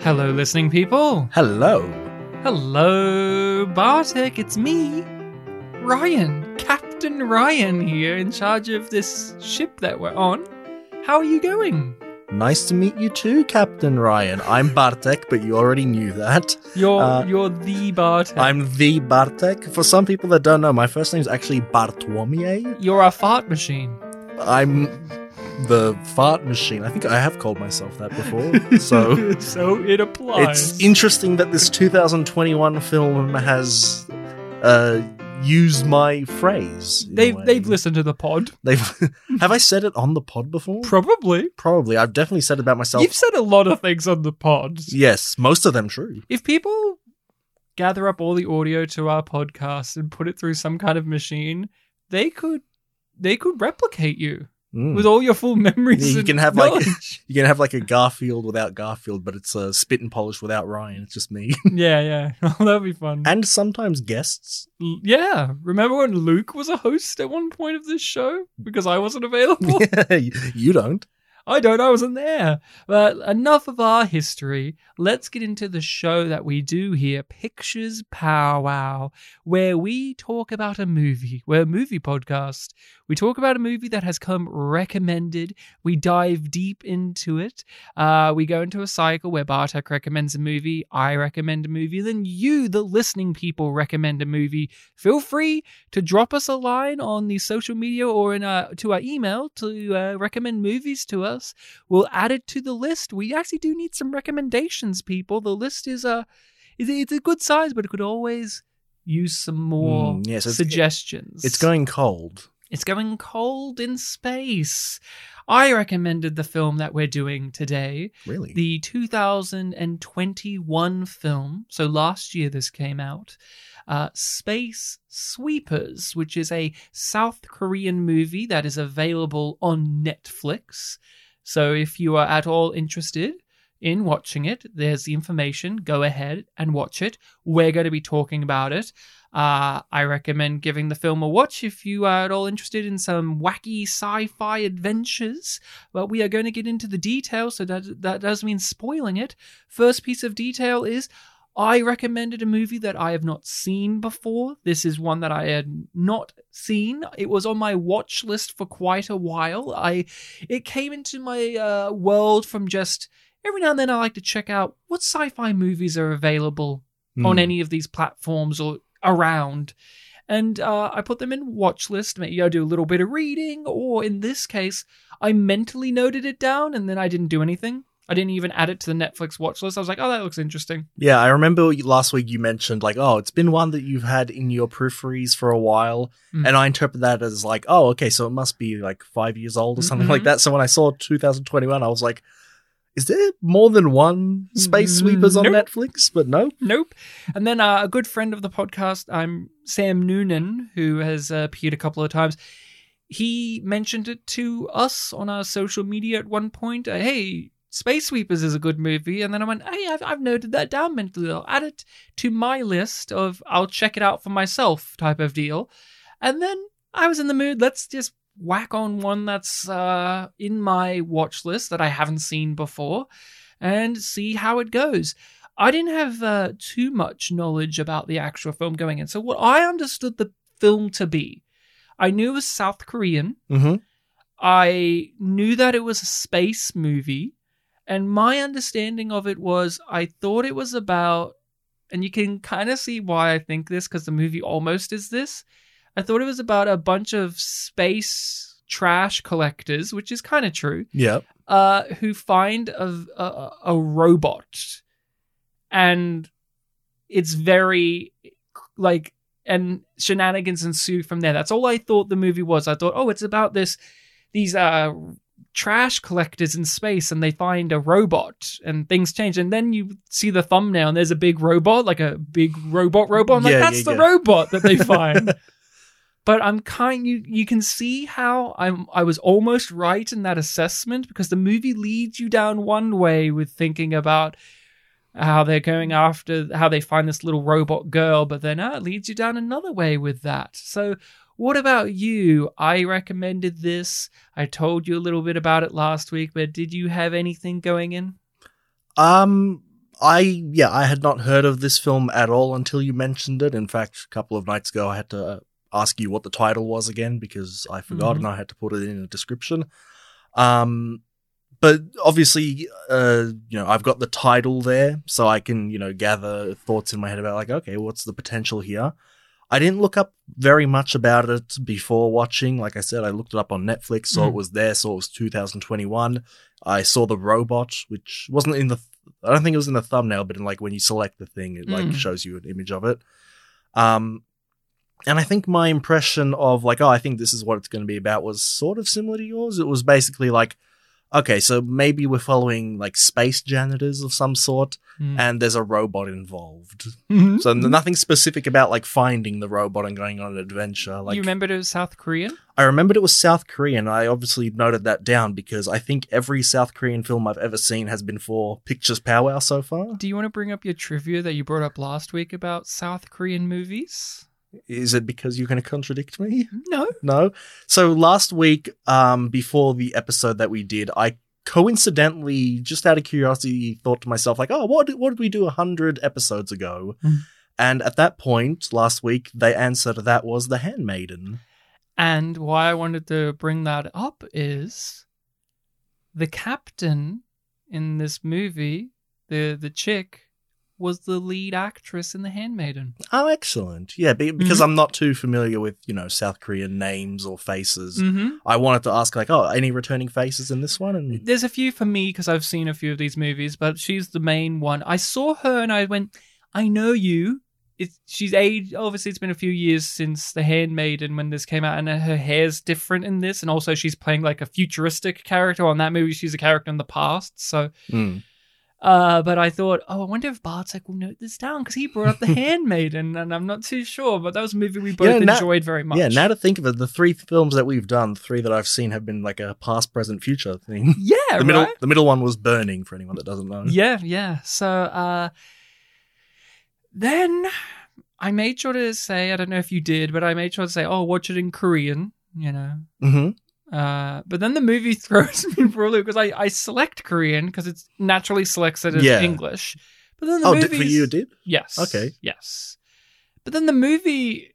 Hello, listening people. Hello. Hello, Bartek. It's me, Ryan, Captain Ryan here, in charge of this ship that we're on. How are you going? Nice to meet you too, Captain Ryan. I'm Bartek, but you already knew that. You're Uh, you're the Bartek. I'm the Bartek. For some people that don't know, my first name is actually Bartłomiej. You're a fart machine. I'm the fart machine. I think I have called myself that before. So so it applies. it's interesting that this 2021 film has uh, used my phrase. in a They've way. they've listened to the pod. They've have I said it on the pod before? Probably. Probably. I've definitely said it about myself. You've said a lot of things on the pod. Yes, most of them true. If people gather up all the audio to our podcast and put it through some kind of machine, they could they could replicate you Mm. with all your full memories. Yeah, you can have, like- You can have like a Garfield without Garfield, but it's a spit and polish without Ryan. It's just me. yeah, yeah. Oh, that'd be fun. and sometimes guests. L- yeah. Remember when Luke was a host at one point of this show because I wasn't available? you don't. I don't, I wasn't there. But enough of our history. Let's get into the show that we do here, Pictures Powwow, where we talk about a movie. We're a movie podcast. We talk about a movie that has come recommended. We dive deep into it. Uh, we go into a cycle where Bartek recommends a movie, I recommend a movie, then you, the listening people, recommend a movie. Feel free to drop us a line on the social media or in uh, to our email to uh, recommend movies to us. We'll add it to the list. We actually do need some recommendations, people. The list is a it's a good size, but it could always use some more Mm, yes, suggestions. It's going cold. It's going cold in space. I recommended the film that we're doing today, Really? the 2021 film. So last year this came out. Uh, Space Sweepers, which is a South Korean movie that is available on Netflix. So if you are at all interested in watching it, there's the information. Go ahead and watch it. We're going to be talking about it. Uh, I recommend giving the film a watch if you are at all interested in some wacky sci-fi adventures. But we are going to get into the details, so that that does mean spoiling it. First piece of detail is I recommended a movie that I have not seen before. This is one that I had not seen. It was on my watch list for quite a while. I it came into my uh, world from just every now and then I like to check out what sci-fi movies are available on Hmm. any of these platforms or around. And uh, I put them in watch list. Maybe I do a little bit of reading, or in this case, I mentally noted it down and then I didn't do anything. I didn't even add it to the Netflix watch list. I was like, oh, that looks interesting. Yeah, I remember last week you mentioned like, oh, it's been one that you've had in your peripheries for a while, Mm. and I interpret that as like, oh, okay, so it must be like five years old or something like Mhm. that. So when I saw 2021, I was like, is there more than one Space Sweepers on Nope. Netflix? But no, Nope. And then uh, a good friend of the podcast, I'm Sam Noonan, who has uh, appeared a couple of times. He mentioned it to us on our social media at one point. Uh, hey, Space Sweepers is a good movie. And then I went, hey, I've, I've noted that down mentally. I'll add it to my list of I'll check it out for myself type of deal. And then I was in the mood. Let's just whack on one that's uh, in my watch list that I haven't seen before and see how it goes. I didn't have uh, too much knowledge about the actual film going in. So, what I understood the film to be, I knew it was South Korean. mm-hmm. I knew that it was a space movie. And my understanding of it was I thought it was about, and you can kind of see why I think this because the movie almost is this. I thought it was about a bunch of space trash collectors, which is kind of true yeah, uh, who find a, a a robot, and it's very like and shenanigans ensue from there. That's all I thought the movie was. I thought, oh, it's about this these uh trash collectors in space and they find a robot and things change and then you see the thumbnail and there's a big robot like a big robot robot I'm like Yeah, that's yeah, the yeah. robot that they find but I'm kind you you can see how I'm I was almost right in that assessment because the movie leads you down one way with thinking about how they're going after how they find this little robot girl, but then uh, it leads you down another way with that. So what about you? I recommended this. I told you a little bit about it last week, but did you have anything going in? Um, I yeah, I had not heard of this film at all until you mentioned it. In fact, a couple of nights ago, I had to uh, ask you what the title was again because I forgot Mhm. and I had to put it in a description. Um, but obviously, uh, you know, I've got the title there, so I can you know gather thoughts in my head about like, okay, what's the potential here? I didn't look up very much about it before watching. Like I said, I looked it up on Netflix, saw it Mm. was there, saw it was 2021. I saw the robot, which wasn't in the. I don't think it was in the thumbnail, but in like when you select the thing, it like Mm. shows you an image of it. Um, and I think my impression of like, oh, I think this is what it's going to be about was sort of similar to yours. It was basically like, okay, so maybe we're following like space janitors of some sort, Mm. and there's a robot involved. Mhm. So nothing specific about like finding the robot and going on an adventure. Like you remembered it was South Korean? I remembered it was South Korean. I obviously noted that down because I think every South Korean film I've ever seen has been for Pictures Powwow so far. Do you want to bring up your trivia that you brought up last week about South Korean movies? Is it because you're going to contradict me? No. No. So last week, um, before the episode that we did, I coincidentally, just out of curiosity, thought to myself, like, oh, what did, what did we do a hundred episodes ago? Mm. And at that point, last week, the answer to that was The Handmaiden. And why I wanted to bring that up is the captain in this movie, the the chick, was the lead actress in The Handmaiden. Oh, excellent. Yeah, be- because Mhm. I'm not too familiar with, you know, South Korean names or faces. Mm-hmm. I wanted to ask, like, oh, any returning faces in this one? And There's a few for me because I've seen a few of these movies, but she's the main one. I saw her and I went, I know you. It's she's aged. Obviously, it's been a few years since The Handmaiden when this came out, and her hair's different in this, and also she's playing like a futuristic character. On that movie, she's a character in the past. So, Mm. Uh, but I thought, oh, I wonder if Bartek will note this down because he brought up The Handmaiden, and I'm not too sure. But that was a movie we both Yeah, now- enjoyed very much. yeah, now to think of it, the three films that we've done, the three that I've seen have been like a past, present, future thing. yeah, the middle, right? the middle one was Burning for anyone that doesn't know. Yeah, yeah. So uh then I made sure to say, I don't know if you did, but I made sure to say, oh, watch it in Korean, you know. hmm Uh, but then the movie throws me for a loop because I, I select Korean because it naturally selects it as Yeah. English. But then the Oh, movie did, for you, did? yes, Okay. yes. But then the movie,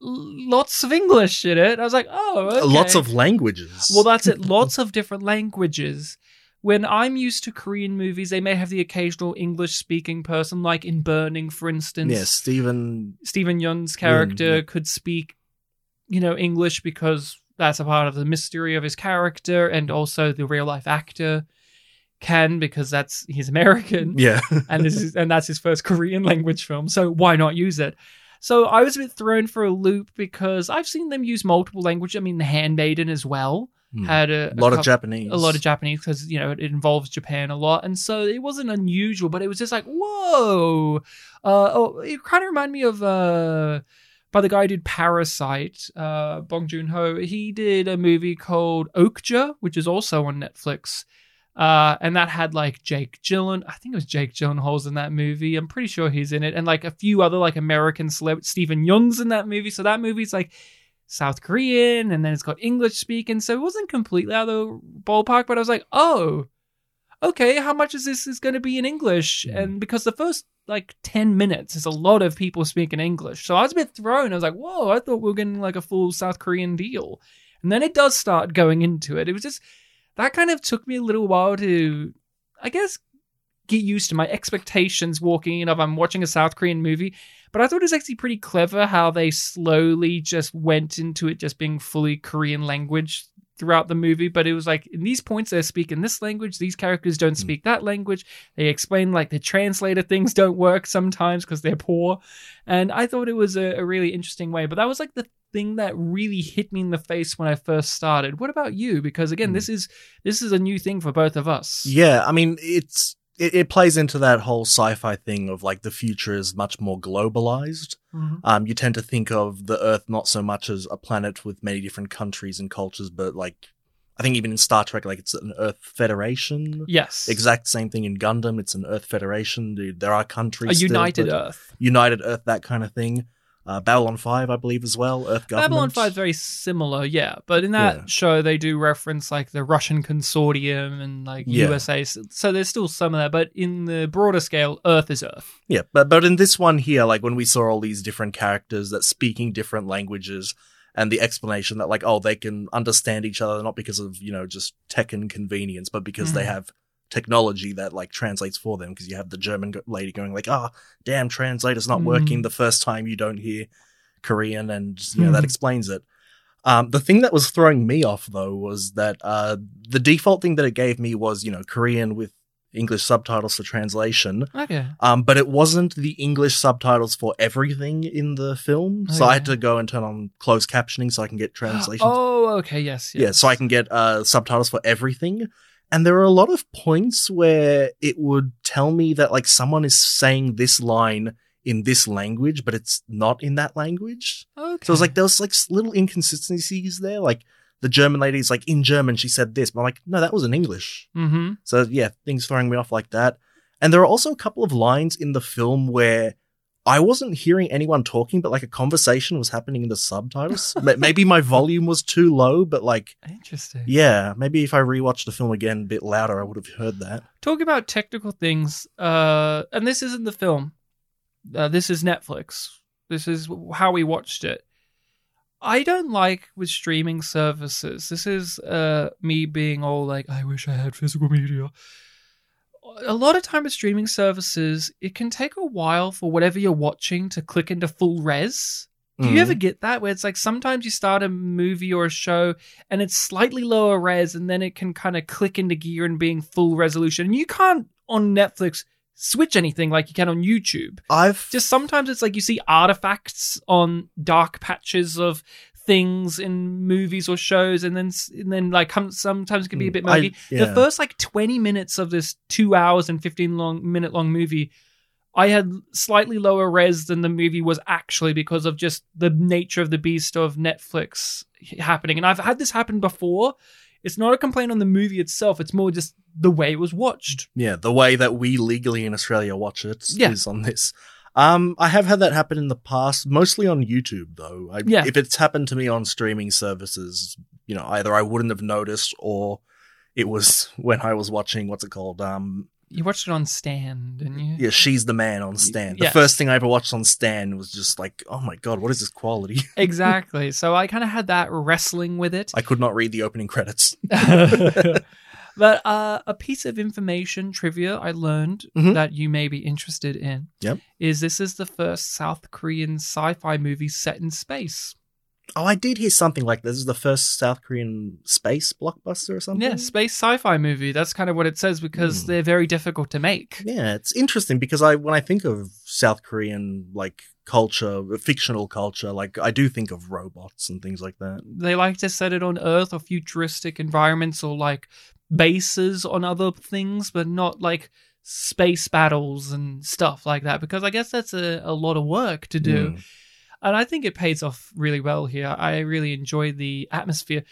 lots of English in it. I was like, oh, okay. Lots of languages. Well, that's it. Lots of different languages. When I'm used to Korean movies, they may have the occasional English speaking person, like in Burning, for instance. yeah, Steven. Steven Yeun's character yeah. could speak, you know, English because that's a part of the mystery of his character, and also the real life actor can because that's he's American Yeah. and this is and that's his first Korean language film, so why not use it? So I was a bit thrown for a loop because I've seen them use multiple languages. I mean, The Handmaiden as well Hmm. had a, a lot of Japanese. a lot of Japanese because you know it involves Japan a lot, and so it wasn't unusual, but it was just like whoa. Uh, oh, it kind of reminded me of uh, by the guy who did Parasite, uh, Bong Joon Ho. He did a movie called Okja, which is also on Netflix. Uh, and that had like Jake Gyllen. I think it was Jake Gyllenhaal's in that movie. I'm pretty sure he's in it, and like a few other like American celebrities. Steven Yeun's in that movie. So that movie's like South Korean, and then it's got English speaking. So it wasn't completely out of the ballpark, but I was like, oh, okay. How much is this is going to be in English? Hmm. And because the first like ten minutes is a lot of people speaking English, so I was a bit thrown. I was like, whoa, I thought we were getting like a full South Korean deal, and then it does start going into it. It was just that kind of took me a little while to, I guess, get used to my expectations walking in of I'm watching a South Korean movie. But I thought it was actually pretty clever how they slowly just went into it just being fully Korean language throughout the movie. But it was like in these points they're speaking this language, these characters don't Hmm. speak that language. They explain like the translator things don't work sometimes because they're poor. And I thought it was a, a really interesting way. But that was like the thing that really hit me in the face when I first started. What about you? Because again, Hmm. this is this is a new thing for both of us. Yeah, I mean, it's it, it plays into that whole sci-fi thing of like the future is much more globalized. Mhm. Um, you tend to think of the Earth not so much as a planet with many different countries and cultures, but like I think even in Star Trek, like it's an Earth Federation. Yes. Exact same thing in Gundam. It's an Earth Federation. There are countries. still, united but- Earth. United Earth, that kind of thing. Uh, Babylon 5, I believe, as well. Earth Government. Babylon 5 is very similar, yeah. But in that Yeah. show, they do reference like the Russian consortium and like Yeah. USA. So there's still some of that. But in the broader scale, Earth is Earth. Yeah, but but in this one here, like when we saw all these different characters that speaking different languages, and the explanation that like oh they can understand each other not because of you know just tech and convenience, but because they Mhm. have technology that like translates for them. Because you have the German lady going like, "Ah, damn, translator's not Mm. working." The first time you don't hear Korean, and you know that Mhm. explains it. Um, the thing that was throwing me off though was that uh, the default thing that it gave me was you know Korean with English subtitles for translation. Okay. Um, but it wasn't the English subtitles for everything in the film, so I had to go and turn on closed captioning so I can get translations. Oh, okay. Yes. yes. Yeah, so I can get uh, subtitles for everything. And there are a lot of points where it would tell me that like someone is saying this line in this language, but it's not in that language. Okay. So it was like there was like little inconsistencies there. Like the German lady's like in German she said this, but I'm like no, that was in English. Mm-hmm. So yeah, things throwing me off like that. And there are also a couple of lines in the film where I wasn't hearing anyone talking, but like a conversation was happening in the subtitles. Maybe my volume was too low, but like, Interesting. yeah, maybe if I rewatched the film again a bit louder, I would have heard that. Talk about technical things. Uh, and this isn't the film. Uh, this is Netflix. This is how we watched it. I don't like with streaming services. This is uh, me being all like, I wish I had physical media. A lot of time with streaming services, it can take a while for whatever you're watching to click into full res. Do you ever mm. get that where it's like sometimes you start a movie or a show and it's slightly lower res and then it can kind of click into gear and being full resolution and you can't on Netflix switch anything like you can on YouTube. I've Just sometimes it's like you see artifacts on dark patches of things in movies or shows and then and then like come, sometimes it can be a mm, bit I- muggy. yeah. The first like 20 minutes of this 2 hours and 15 long minute long movie I had slightly lower res than the movie was actually because of just the nature of the beast of Netflix happening. And I've had this happen before. It's not a complaint on the movie itself, it's more just the way it was watched. yeah, the way that we legally in Australia watch it is Yeah. on this. Um, I have had that happen in the past, mostly on YouTube though. I, Yeah. If it's happened to me on streaming services, you know, either I wouldn't have noticed or it was when I was watching what's it called? Um, You watched it on Stan, didn't you? yeah, she's the man on Stan. The Yeah. first thing I ever watched on Stan was just like, oh my god, what is this quality? Exactly. So I kind of had that wrestling with it. I could not read the opening credits. but uh, a piece of information trivia I learned Mhm. that you may be interested in Yep. is this is the first South Korean sci-fi movie set in space. Oh, I did hear something like this is the first South Korean space blockbuster or something. Yeah, space sci-fi movie. That's kind of what it says because Hmm. they're very difficult to make. Yeah, it's interesting because I when I think of South Korean like culture, fictional culture, like I do think of robots and things like that. They like to set it on Earth or futuristic environments or like bases on other things, but not like space battles and stuff like that because I guess that's a, a lot of work to do. Mm. And I think it pays off really well here. I really enjoy the atmosphere.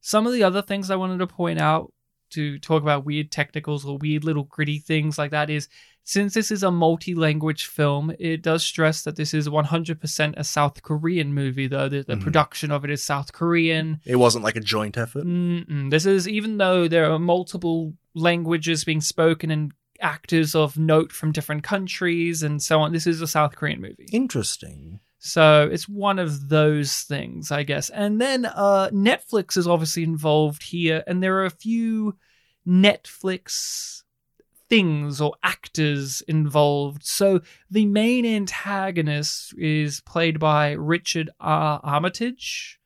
Some of the other things I wanted to point out to talk about weird technicals or weird little gritty things like that is since this is a multi language film, it does stress that this is 100% a South Korean movie, though. The, the Mhm. production of it is South Korean. It wasn't like a joint effort. Mm-mm. This is, even though there are multiple languages being spoken and actors of note from different countries and so on, this is a South Korean movie. Interesting. So it's one of those things, I guess. And then uh, Netflix is obviously involved here, and there are a few Netflix things or actors involved. So the main antagonist is played by Richard R. Armitage,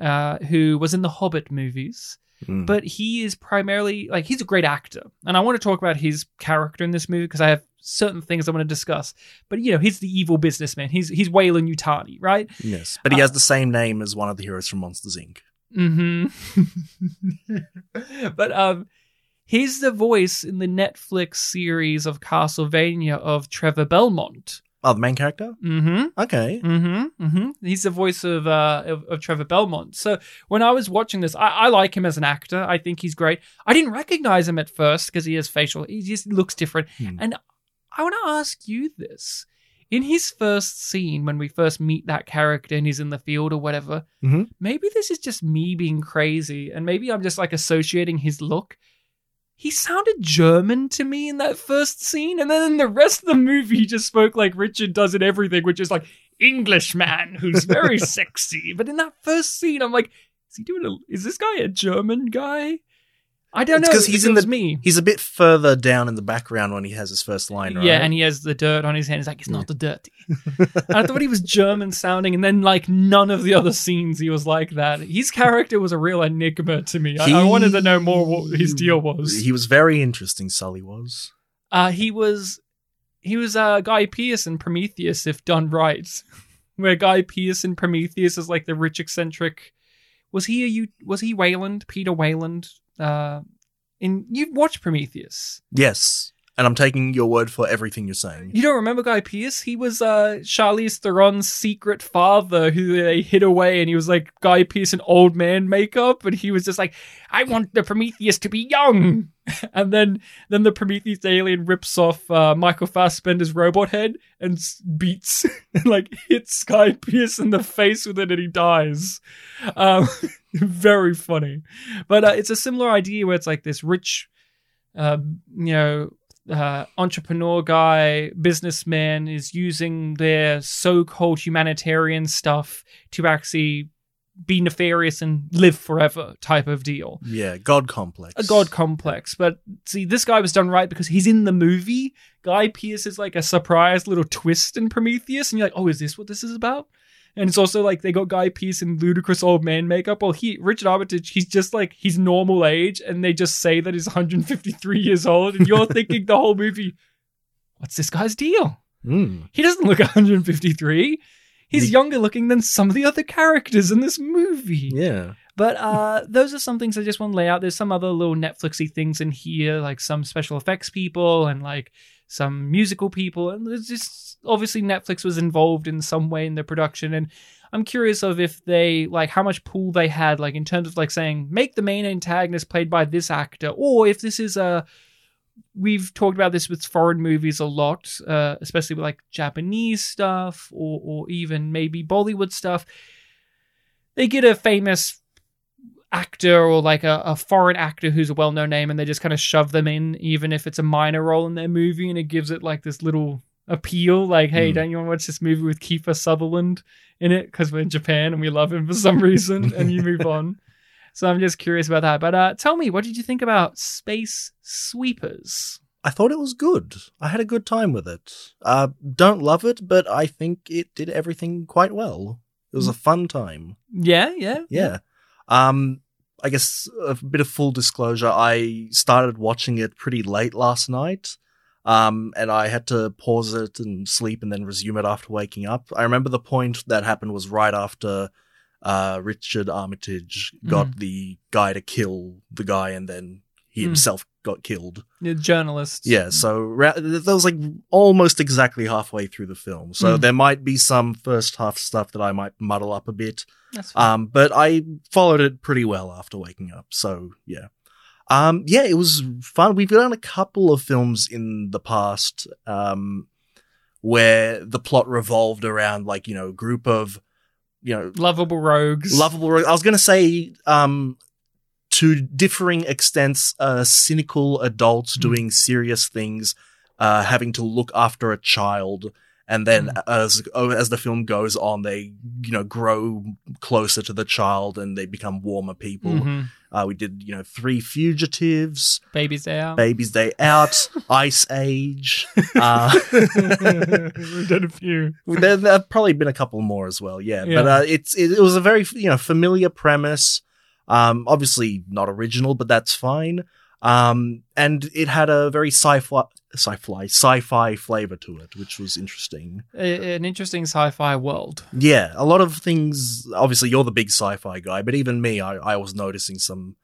uh, who was in the Hobbit movies Mm. but he is primarily like he's a great actor and i want to talk about his character in this movie because i have certain things i want to discuss but you know he's the evil businessman he's he's Weyland-Yutani, right yes, but he has the same name as one of the heroes from Monsters Inc. mm-hmm. but um he's the voice in the netflix series of castlevania of trevor belmont Oh, the main character. mm-hmm Okay. Mm-hmm. Mm-hmm. He's the voice of, uh, of of Trevor Belmont. So when I was watching this, I, I like him as an actor. I think he's great. I didn't recognize him at first because he has facial. He just looks different. Hmm. And I want to ask you this: in his first scene when we first meet that character and he's in the field or whatever, Mhm. maybe this is just me being crazy and maybe I'm just like associating his look. He sounded German to me in that first scene, and then in the rest of the movie, he just spoke like Richard does in everything, which is like Englishman who's very sexy. But in that first scene, I'm like, is he doing a? Is this guy a German guy? I don't know. 'cause he's in the- me. He's a bit further down in the background when he has his first line, right? Yeah, and he has the dirt on his hand. He's like, it's not the dirty. And I thought he was German sounding, and then like none of the other scenes he was like that. His character was a real enigma to me. I, I wanted to know more what his deal was. He was very interesting, Sully was. Uh, he was he was uh, Guy Pearce in Prometheus if done right, where Guy Pearce in Prometheus is like the rich eccentric. Was he a you? Was he Weyland? Peter Weyland? Uh, in you've watched Prometheus. Yes. And I'm taking your word for everything you're saying. You don't remember Guy Pearce? He was uh Charlize Theron's secret father who they hid away, and he was like Guy Pearce in old man makeup, and he was just like, "I want the Prometheus to be young." and then then the Prometheus alien rips off uh, Michael Fassbender's robot head and beats and like hits Guy Pearce in the face with it, and he dies. Um, very funny, but uh, it's a similar idea where it's like this rich, uh, you know uh, entrepreneur guy, businessman is using their so-called humanitarian stuff to actually be nefarious and live forever type of deal. Yeah, God complex. A god complex. But see, this guy was done right because he's in the movie. Guy Pearce is like a surprise little twist in Prometheus, and you're like, oh, is this what this is about? And it's also like they got Guy Pearce in ludicrous old man makeup. Well, he Richard Armitage, he's just like he's normal age, and they just say that he's 153 years old, and you're thinking the whole movie, what's this guy's deal? Mm. He doesn't look 153. He's The- younger looking than some of the other characters in this movie. Yeah. But uh, those are some things I just want to lay out. There's some other little Netflixy things in here, like some special effects people and like some musical people, and there's just obviously Netflix was involved in some way in the production. And I'm curious of if they like how much pull they had, like in terms of like saying make the main antagonist played by this actor, or if this is a we've talked about this with foreign movies a lot, uh, especially with like Japanese stuff or or even maybe Bollywood stuff. They get a famous actor or like a, a foreign actor who's a well-known name and they just kind of shove them in even if it's a minor role in their movie and it gives it like this little appeal like hey Hmm. don't you want to watch this movie with Kiefer Sutherland in it because we're in Japan and we love him for some reason and you move on so I'm just curious about that but uh tell me what did you think about Space Sweepers I thought it was good. I had a good time with it. Uh, don't love it, but I think it did everything quite well. It was a fun time. yeah yeah Yeah. Um, I guess a bit of full disclosure. I started watching it pretty late last night. Um, and I had to pause it and sleep and then resume it after waking up. I remember the point that happened was right after, uh, Richard Armitage got Mm. the guy to kill the guy and then he Mm. himself got killed. the journalists Yeah, so ra- that was like almost exactly halfway through the film. So Mm. there might be some first half stuff that I might muddle up a bit. that's fine. Um, but I followed it pretty well after waking up. So yeah. Um, yeah, it was fun. We've done a couple of films in the past, um, where the plot revolved around like, you know, a group of, you know, lovable rogues lovable. Rogues. I was going to say, um, to differing extents, uh, cynical adults Mm. doing serious things, uh, having to look after a child. And then Mm. as, oh, as the film goes on, they, you know, grow closer to the child and they become warmer people. Mhm. Uh, we did, you know, Three Fugitives, babies out Baby's Day Out, Ice Age. Uh, we've done a few there, there have probably been a couple more as well, yeah. Yeah. But uh, it's it, it was a very you know familiar premise. Um, obviously not original, but that's fine. Um, and it had a very sci-fi, sci-fi, sci-fi flavor to it, which was interesting. A- an interesting sci-fi world. Yeah, a lot of things. Obviously, you're the big sci-fi guy, but even me, I, I was noticing some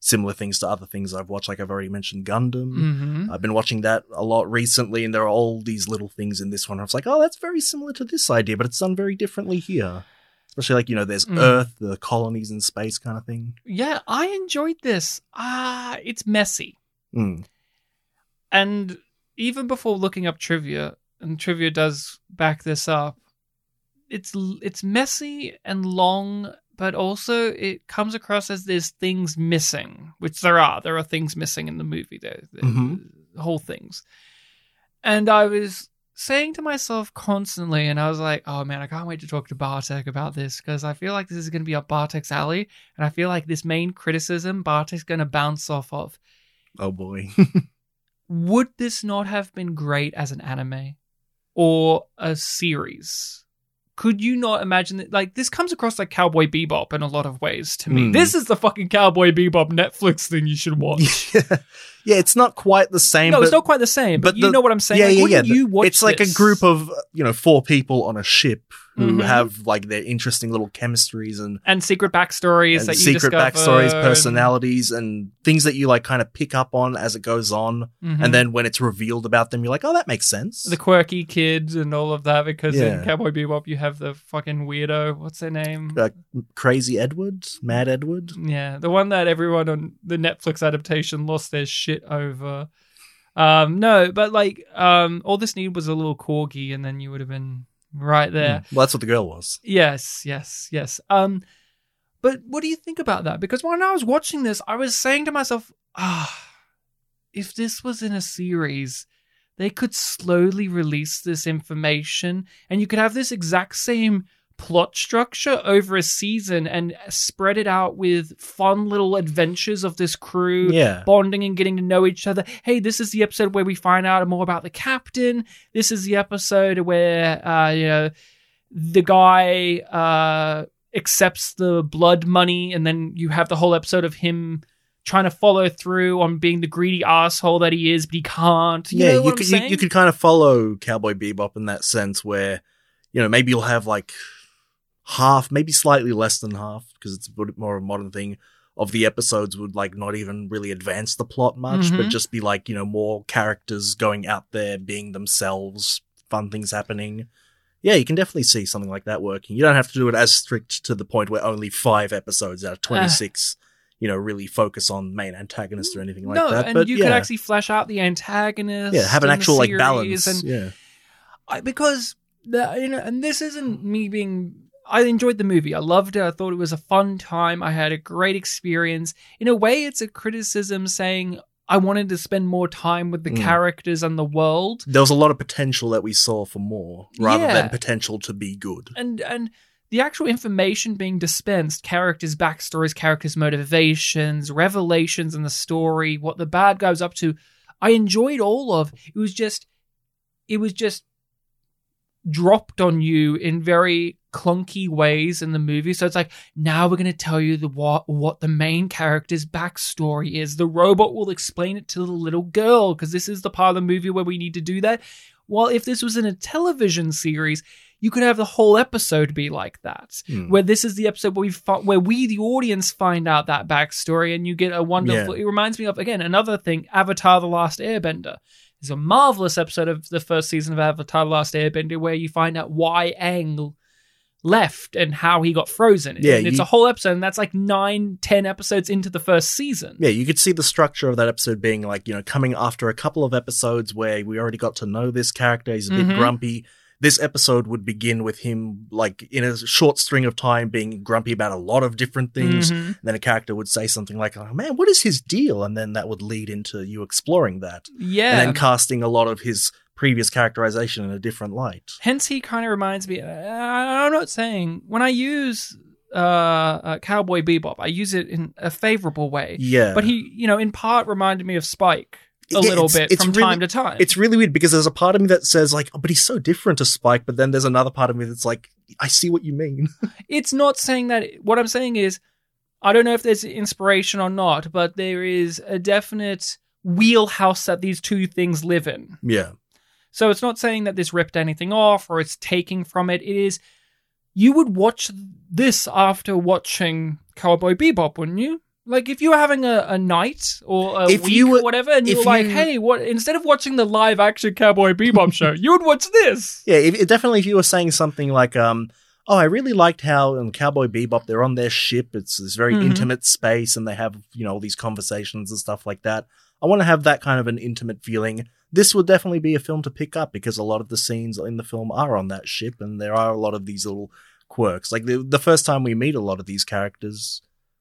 similar things to other things I've watched. Like I've already mentioned Gundam. Mm-hmm. I've been watching that a lot recently, and there are all these little things in this one. I was like, oh, that's very similar to this idea, but it's done very differently here. Especially like you know, there's Mm. Earth, the colonies in space kind of thing. Yeah, I enjoyed this. Ah, it's messy. Mm. And even before looking up trivia, and trivia does back this up. It's it's messy and long, but also it comes across as there's things missing, which there are. There are things missing in the movie. There, there Mhm. whole things. And I was saying to myself constantly, and I was like, "Oh man, I can't wait to talk to Bartek about this because I feel like this is going to be up Bartek's alley, and I feel like this main criticism Bartek's going to bounce off of." Oh boy. would this not have been great as an anime or a series? Could you not imagine that? Like, this comes across like Cowboy Bebop in a lot of ways to me. Hmm. This is the fucking Cowboy Bebop Netflix thing you should watch. yeah. yeah, it's not quite the same. no, but it's not quite the same, but, but you the- know what I'm saying? yeah, like, yeah, yeah. you watch it's like this? a group of you know four people on a ship who Mhm. have like their interesting little chemistries and, and secret backstories and that you secret discover. backstories, personalities, and things that you like kind of pick up on as it goes on. Mhm. And then when it's revealed about them, you're like, oh, that makes sense. the quirky kids and all of that because in Cowboy Bebop you have the fucking weirdo. What's their name? Uh, Crazy Edward, Mad Edward. Yeah, the one that everyone on the Netflix adaptation lost their shit over. Um, no, but like, um, all this needed was a little corgi, and then you would have been right there. Mm. Well, that's what the girl was. Yes, yes, yes. Um, but what do you think about that? Because when I was watching this, I was saying to myself, ah, if this was in a series, they could slowly release this information, and you could have this exact same plot structure over a season and spread it out with fun little adventures of this crew Yeah. bonding and getting to know each other. Hey, this is the episode where we find out more about the captain. This is the episode where uh, you know the guy uh, accepts the blood money, and then you have the whole episode of him trying to follow through on being the greedy asshole that he is, but he can't. You yeah, you could you, you could kind of follow Cowboy Bebop in that sense where you know maybe you'll have like half, maybe slightly less than half because it's a bit more of a modern thing of the episodes would like not even really advance the plot much, but Mhm. just be like you know more characters going out there being themselves, fun things happening. Yeah, you can definitely see something like that working. You don't have to do it as strict to the point where only five episodes out of twenty six. you know, really focus on main antagonist or anything like that. no, that. and but you yeah, could actually flesh out the antagonist. yeah, have an actual like balance. and yeah. I, because the you know, and this isn't me being. I enjoyed the movie. I loved it. I thought it was a fun time. I had a great experience. In a way, it's a criticism saying I wanted to spend more time with the Mm. characters and the world. there was a lot of potential that we saw for more rather Yeah. than potential to be good. and and the actual information being dispensed characters backstories characters motivations revelations in the story what the bad guy was up to i enjoyed all of it was just it was just dropped on you in very clunky ways in the movie. So it's like now we're going to tell you the what what the main character's backstory is. The robot will explain it to the little girl because this is the part of the movie where we need to do that. Well if this was in a television series you could have the whole episode be like that Hmm. where this is the episode where we fi- where we the audience find out that backstory and you get a wonderful it reminds me of again another thing avatar the last airbender there's a marvelous episode of the first season of avatar the last airbender where you find out why Aang left and how he got frozen Yeah, and it's you- a whole episode and that's like nine ten episodes into the first season Yeah, you could see the structure of that episode being like, you know, coming after a couple of episodes where we already got to know this character. He's a bit Mhm. grumpy. This episode would begin with him, like, in a short string of time being grumpy about a lot of different things. Mhm. Then a character would say something like, oh, man, what is his deal? And then that would lead into you exploring that. yeah And then casting a lot of his previous characterization in a different light. Hence, he kind of reminds me. Uh, I'm not saying when I use uh, uh, Cowboy Bebop, I use it in a favorable way. Yeah. But he, you know, in part reminded me of Spike a little it's- bit it's from really- time to time. It's really weird because there's a part of me that says like, oh, but he's so different to Spike, but then there's another part of me that's like, I see what you mean. it's not saying that. What I'm saying is, I don't know if there's inspiration or not, but there is a definite wheelhouse that these two things live in. yeah. So it's not saying that this ripped anything off or it's taking from it. It is you would watch this after watching Cowboy Bebop, wouldn't you? Like if you were having a, a night or a If week you were- or whatever, and you were like, you- "Hey, what?" Instead of watching the live action Cowboy Bebop show, you would watch this. Yeah, if, definitely if you were saying something like, um, oh, I really liked how in Cowboy Bebop they're on their ship. It's this very Mhm. intimate space, and they have you know all these conversations and stuff like that. I want to have that kind of an intimate feeling. This would definitely be a film to pick up because a lot of the scenes in the film are on that ship, and there are a lot of these little quirks. Like the the first time we meet a lot of these characters,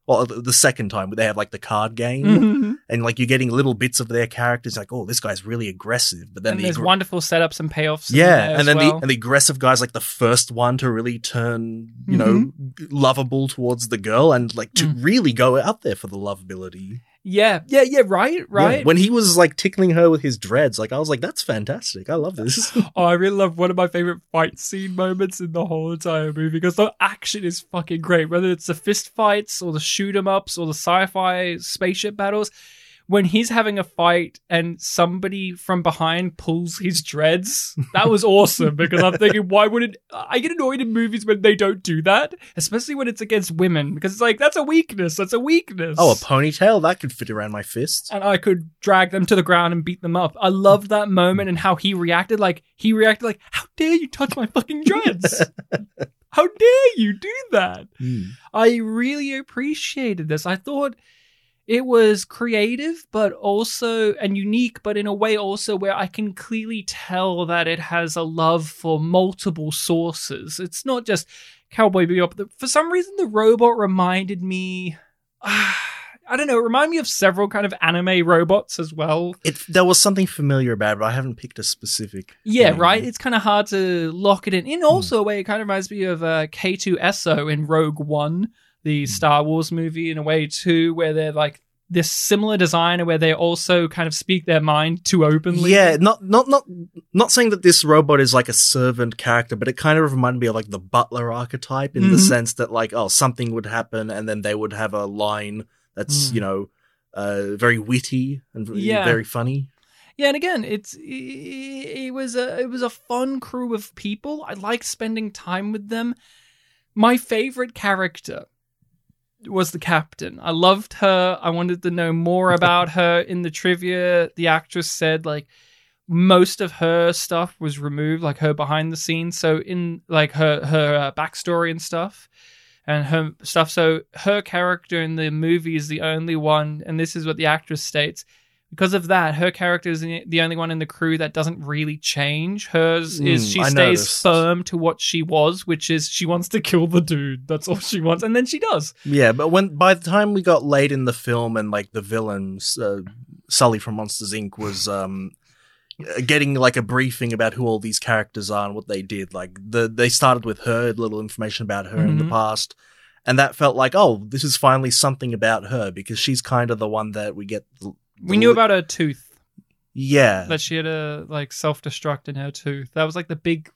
well, the, second time where they have like the card game, Mhm. and like you're getting little bits of their characters. Like, oh, this guy's really aggressive, but then and the there's aggr- wonderful setups and payoffs. yeah, and then well. the and the aggressive guy's like the first one to really turn, you know, lovable towards the girl and like to Mm. really go out there for the lovability. Yeah, yeah, yeah, right, right. Yeah, When he was like tickling her with his dreads, like I was like, that's fantastic. I love this. Oh, I really love one of my favorite fight scene moments in the whole entire movie because the action is fucking great. Whether it's the fist fights or the shoot 'em ups or the sci-fi spaceship battles, when he's having a fight and somebody from behind pulls his dreads, that was awesome because I'm thinking, why wouldn't I get annoyed in movies when they don't do that, especially when it's against women because it's like that's a weakness. That's a weakness. oh, a ponytail that could fit around my fist. and I could drag them to the ground and beat them up. I loved that moment and how he reacted. Like he reacted like, "How dare you touch my fucking dreads? how dare you do that?" Hmm. I really appreciated this. I thought it was creative, but also and unique, but in a way also where I can clearly tell that it has a love for multiple sources. It's not just Cowboy Bebop. For some reason, the robot reminded me. I don't know. It reminded me of several kind of anime robots as well. It there was something familiar about it, but I haven't picked a specific. Yeah, right. It's kind of hard to lock it in. In also a way, it kind of reminds me of uh, K2SO in Rogue One, the Star Wars movie, in a way too, where they're like this similar design, where they also kind of speak their mind too openly. Yeah, not not not not saying that this robot is like a servant character, but it kind of reminded me of like the butler archetype in the Mhm. sense that like oh something would happen and then they would have a line that's Mm. you know uh, very witty and v- Yeah. very funny. Yeah, and again, it's it, it was a it was a fun crew of people. I liked spending time with them. My favorite character was the captain. I loved her. I wanted to know more about her. In the trivia, the actress said like most of her stuff was removed, like her behind the scenes. So in like her her uh, backstory and stuff. And her stuff. So her character in the movie is the only one, and this is what the actress states because of that, her character is the only one in the crew that doesn't really change. Hers is Mm, she I stays noticed. firm to what she was, which is she wants to kill the dude. That's all she wants, and then she does. Yeah, but when by the time we got late in the film and like the villains, uh, Sully from Monsters Inc. was um getting like a briefing about who all these characters are and what they did. Like the they started with her, little information about her in the Mhm. past. And that felt like, oh, this is finally something about her because she's kind of the one that we get. the- We knew about her tooth Yeah, that she had a like self destruct in her tooth. That was like the big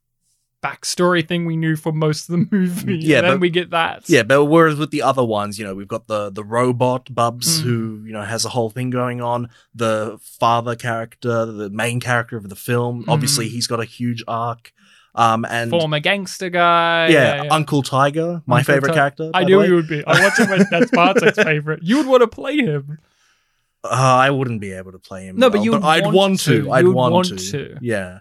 backstory thing we knew for most of the movie. Yeah, and then but- we get that. Yeah, but whereas with the other ones, you know, we've got the the robot Bubs Mm. who you know has a whole thing going on. The father character, the main character of the film, obviously Mm. he's got a huge arc. Um, and former gangster guy. yeah, Uncle Tiger, my Uncle favorite Ti- character. I knew you would be. I watched him as that's Bartek's favorite. You would want to play him. Uh, I wouldn't be able to play him. No, but you would I'd want want to. to. I'd want, want to. to. Yeah.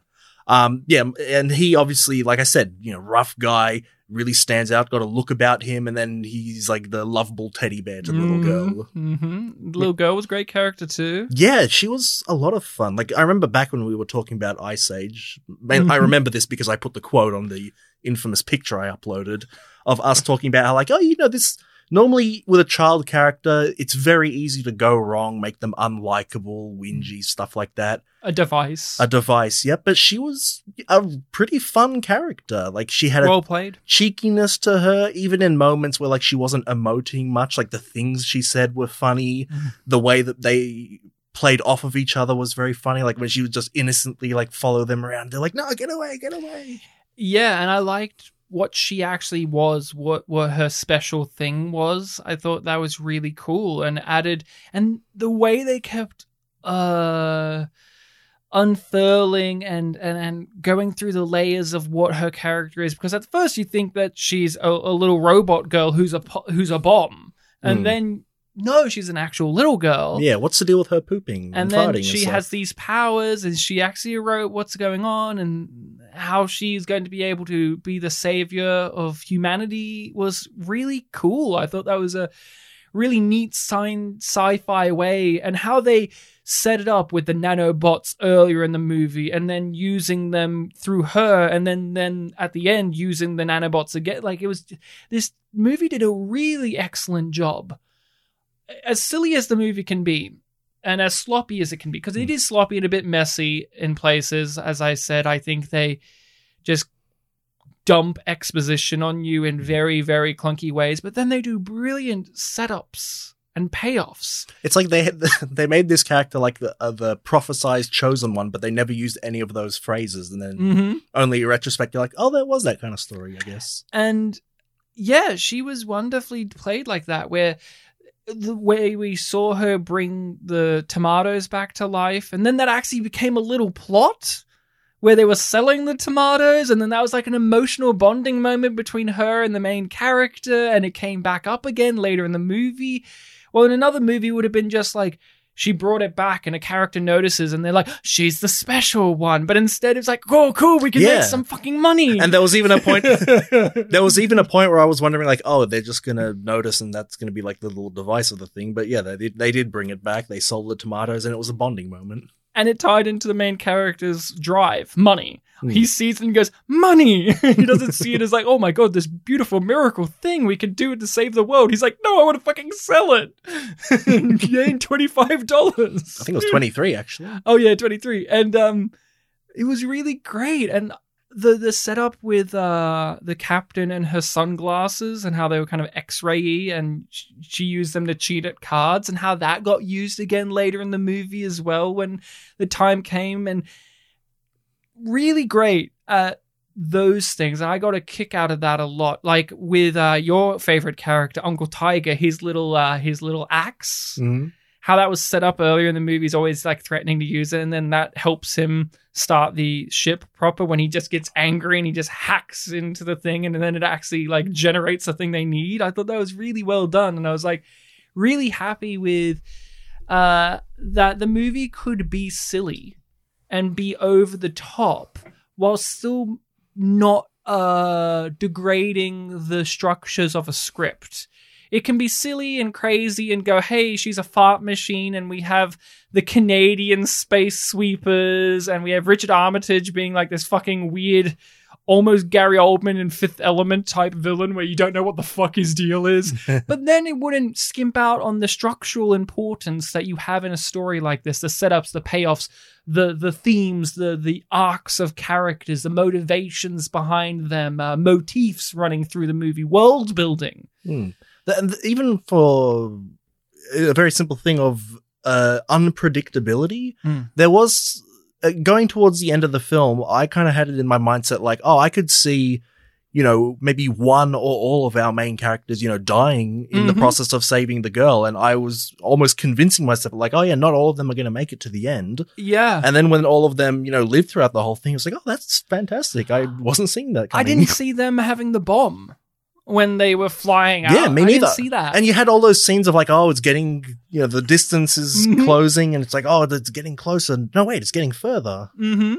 Um. Yeah, and he obviously, like I said, you know, rough guy, really stands out. Got a look about him, and then he's like the lovable teddy bear to the little girl. Mm-hmm. The little girl was a great character too. Yeah, she was a lot of fun. Like I remember back when we were talking about Ice Age. Man, I Mhm. remember this because I put the quote on the infamous picture I uploaded of us talking about how like, oh, you know, this normally with a child character, it's very easy to go wrong, make them unlikable, whingy, stuff like that. A device. A device, yeah, but she was a pretty fun character. Like she had a well played. cheekiness to her, even in moments where like she wasn't emoting much. Like the things she said were funny. Mhm. The way that they played off of each other was very funny. Like when she would just innocently like follow them around. They're like, no, get away, get away. Yeah, and I liked what she actually was, what what her special thing was. I thought that was really cool and added and the way they kept uh unfurling and, and and going through the layers of what her character is because at first you think that she's a, a little robot girl who's a who's a bomb and Hmm. then no she's an actual little girl Yeah, what's the deal with her pooping and and, then farting? she and has these powers and she actually wrote what's going on and how she's going to be able to be the savior of humanity was really cool. I thought that was a really neat sci- sci-fi way and how they set it up with the nanobots earlier in the movie and then using them through her and then then at the end using the nanobots again like it was this movie did a really excellent job as silly as the movie can be and as sloppy as it can be because it is sloppy and a bit messy in places as i said i think they just dump exposition on you in very very clunky ways but then they do brilliant setups and payoffs It's like they they made this character like the uh, the prophesized chosen one, but they never used any of those phrases, and then mm-hmm. only in retrospect you're like, oh, there was that kind of story, I guess. and yeah she was wonderfully played like that where the way we saw her bring the tomatoes back to life and then that actually became a little plot where they were selling the tomatoes and then that was like an emotional bonding moment between her and the main character and it came back up again later in the movie. Well in another movie would have been just like she brought it back and a character notices and they're like she's the special one but instead it's like oh cool we can Yeah. make some fucking money And there was even a point. there was even a point where I was wondering, like, oh, they're just gonna notice, and that's gonna be like the little device of the thing. But yeah, they did. They did bring it back. They sold the tomatoes, and it was a bonding moment. and it tied into the main character's drive money Hmm. he sees it and goes money! He doesn't see it. As like oh my god this beautiful miracle thing we can do to save the world. He's like no i want to fucking sell it. Gain $25 I think it was twenty three actually. oh yeah 23 and um it was really great. And the the setup with uh the captain and her sunglasses and how they were kind of x-ray and sh- she used them to cheat at cards and how that got used again later in the movie as well when the time came. And really great at those things and i got a kick out of that a lot like with uh your favorite character uncle tiger his little uh his little axe Mm-hmm. how that was set up earlier in the movie is always like threatening to use it, and then that helps him start the ship proper when he just gets angry and he just hacks into the thing, and then it actually like generates the thing they need. I thought that was really well done, and I was like really happy with uh that the movie could be silly and be over the top while still not uh degrading the structures of a script. It can be silly and crazy and go, hey, she's a fart machine, and we have the Canadian space sweepers, and we have Richard Armitage being like this fucking weird, almost Gary Oldman in Fifth Element type villain where you don't know what the fuck his deal is. but then it wouldn't skimp out on the structural importance that you have in a story like this the setups, the payoffs, the the themes, the the arcs of characters, the motivations behind them, uh, motifs running through the movie, world building. Hmm. Even for a very simple thing of uh, unpredictability, Hmm. there was uh, going towards the end of the film. I kind of had it in my mindset like, oh, I could see, you know, maybe one or all of our main characters, you know, dying in the Mhm. process of saving the girl, and I was almost convincing myself like, oh yeah, not all of them are going to make it to the end. Yeah. And then when all of them, you know, lived throughout the whole thing, I was like, oh, that's fantastic. I wasn't seeing that. I didn't see them having the bomb when they were flying out. Yeah, me I neither. didn't see that. And you had all those scenes of like, oh, it's getting, you know, the distance is Mhm. closing, and it's like, oh, it's getting closer. No, wait, it's getting further. hmm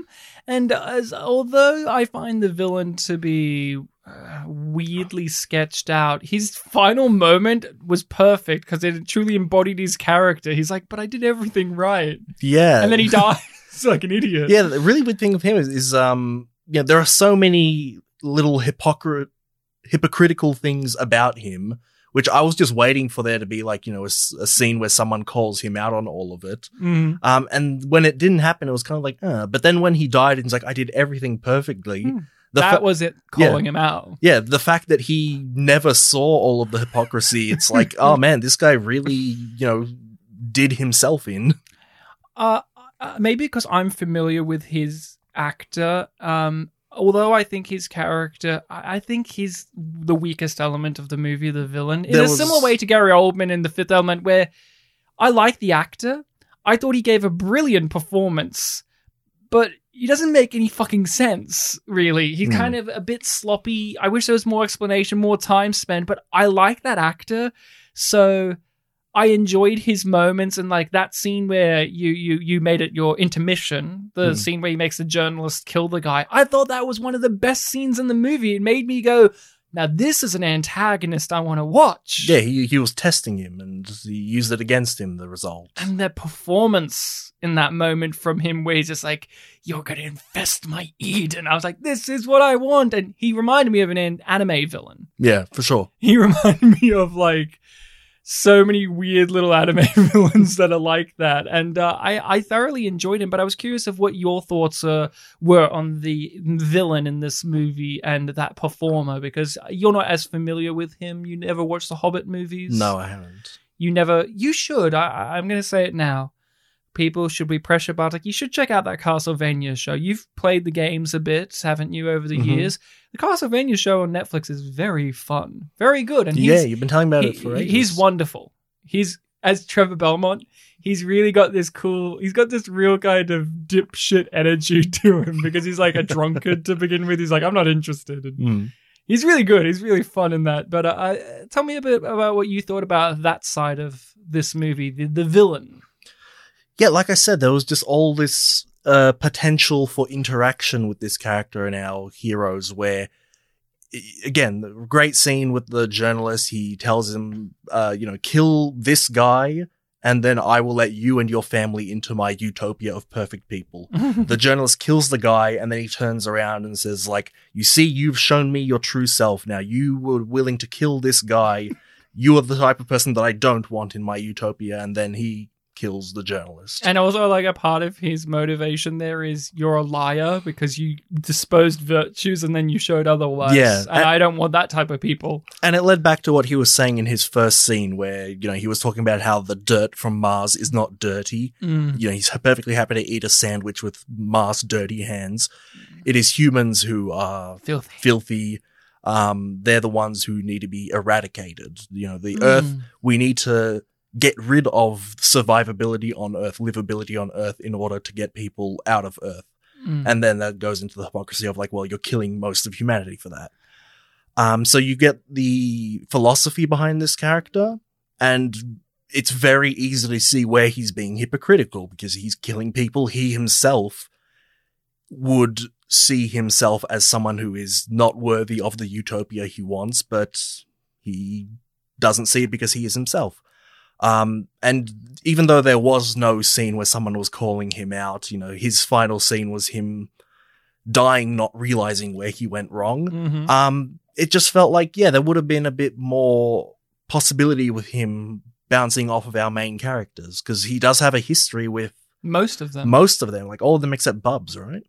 And as although I find the villain to be uh, weirdly sketched out, his final moment was perfect because it truly embodied his character. He's like, "But I did everything right," Yeah, and then he dies like an idiot. yeah, the really weird thing of him is, is um, you know, there are so many little hypocrite, hypocritical things about him, which I was just waiting for there to be like, you know, a scene where someone calls him out on all of it. Mhm. Um, and when it didn't happen, it was kind of like, uh, but then when he died, it's like, I did everything perfectly. The that fa- was it Yeah. calling him out. yeah, the fact that he never saw all of the hypocrisy, it's like, oh man, this guy really, you know, did himself in. Uh, uh, maybe because I'm familiar with his actor. Um, although I think his character, I, think he's the weakest element of the movie, the villain. In There a was- similar way to Gary Oldman in The Fifth Element, where I like the actor. I thought he gave a brilliant performance, but he doesn't make any fucking sense, really. He's Hmm. kind of a bit sloppy. I wish there was more explanation, more time spent, but I like that actor. So I enjoyed his moments and like that scene where you you you made it your intermission, the Hmm. scene where he makes the journalist kill the guy. I thought that was one of the best scenes in the movie. It made me go, now this is an antagonist I want to watch. Yeah, he he was testing him and he used it against him. The result. And the performance in that moment from him where he's just like, You're gonna infest my Eden. I was like, This is what I want. And he reminded me of an- anime villain. Yeah, for sure. He reminded me of like so many weird little anime villains that are like that. And uh, I, I thoroughly enjoyed him, but I was curious of what your thoughts uh, were on the villain in this movie and that performer because you're not as familiar with him. You never watched the Hobbit movies. No, I haven't. You never. You should. I, I- I'm going to say it now. People should be pressure Bartek. You should check out that Castlevania show. You've played the games a bit, haven't you, over the Mhm. years? The Castlevania show on Netflix is very fun, very good, and yeah, you've been telling about he- it for ages. he's wonderful. He's as Trevor Belmont. He's really got this cool. He's got this real kind of dipshit energy to him because he's like a drunkard to begin with. He's like, I'm not interested. And Mm. he's really good. He's really fun in that. But uh, I, tell me a bit about what you thought about that side of this movie, the, the villain. Yeah, like I said, there was just all this uh, potential for interaction with this character and our heroes. Where, again, the great scene with the journalist. He tells him, uh, you know, kill this guy, and then I will let you and your family into my utopia of perfect people. the journalist kills the guy and then he turns around and says like you see you've shown me your true self now you were willing to kill this guy you are the type of person that i don't want in my utopia and then he kills the journalist and also, like a part of his motivation there is you're a liar because you disposed virtues and then you showed otherwise. Yeah, and and- I don't want that type of people. and it led back to what he was saying in his first scene where you know he was talking about how the dirt from mars is not dirty Mm. you know he's perfectly happy to eat a sandwich with mars dirty hands it is humans who are Filthy. filthy um they're the ones who need to be eradicated you know the Mm. earth we need to get rid of survivability on earth livability on earth in order to get people out of earth. Mm. and then that goes into the hypocrisy of like well you're killing most of humanity for that. Um so you get the philosophy behind this character and it's very easy to see where he's being hypocritical because he's killing people. He himself would see himself as someone who is not worthy of the utopia he wants but he doesn't see it because he is himself um, and even though there was no scene where someone was calling him out, you know, his final scene was him dying, not realizing where he went wrong. Mhm. Um, it just felt like, yeah, there would have been a bit more possibility with him bouncing off of our main characters because he does have a history with Most of them. most of them, like all of them except Bubs, right?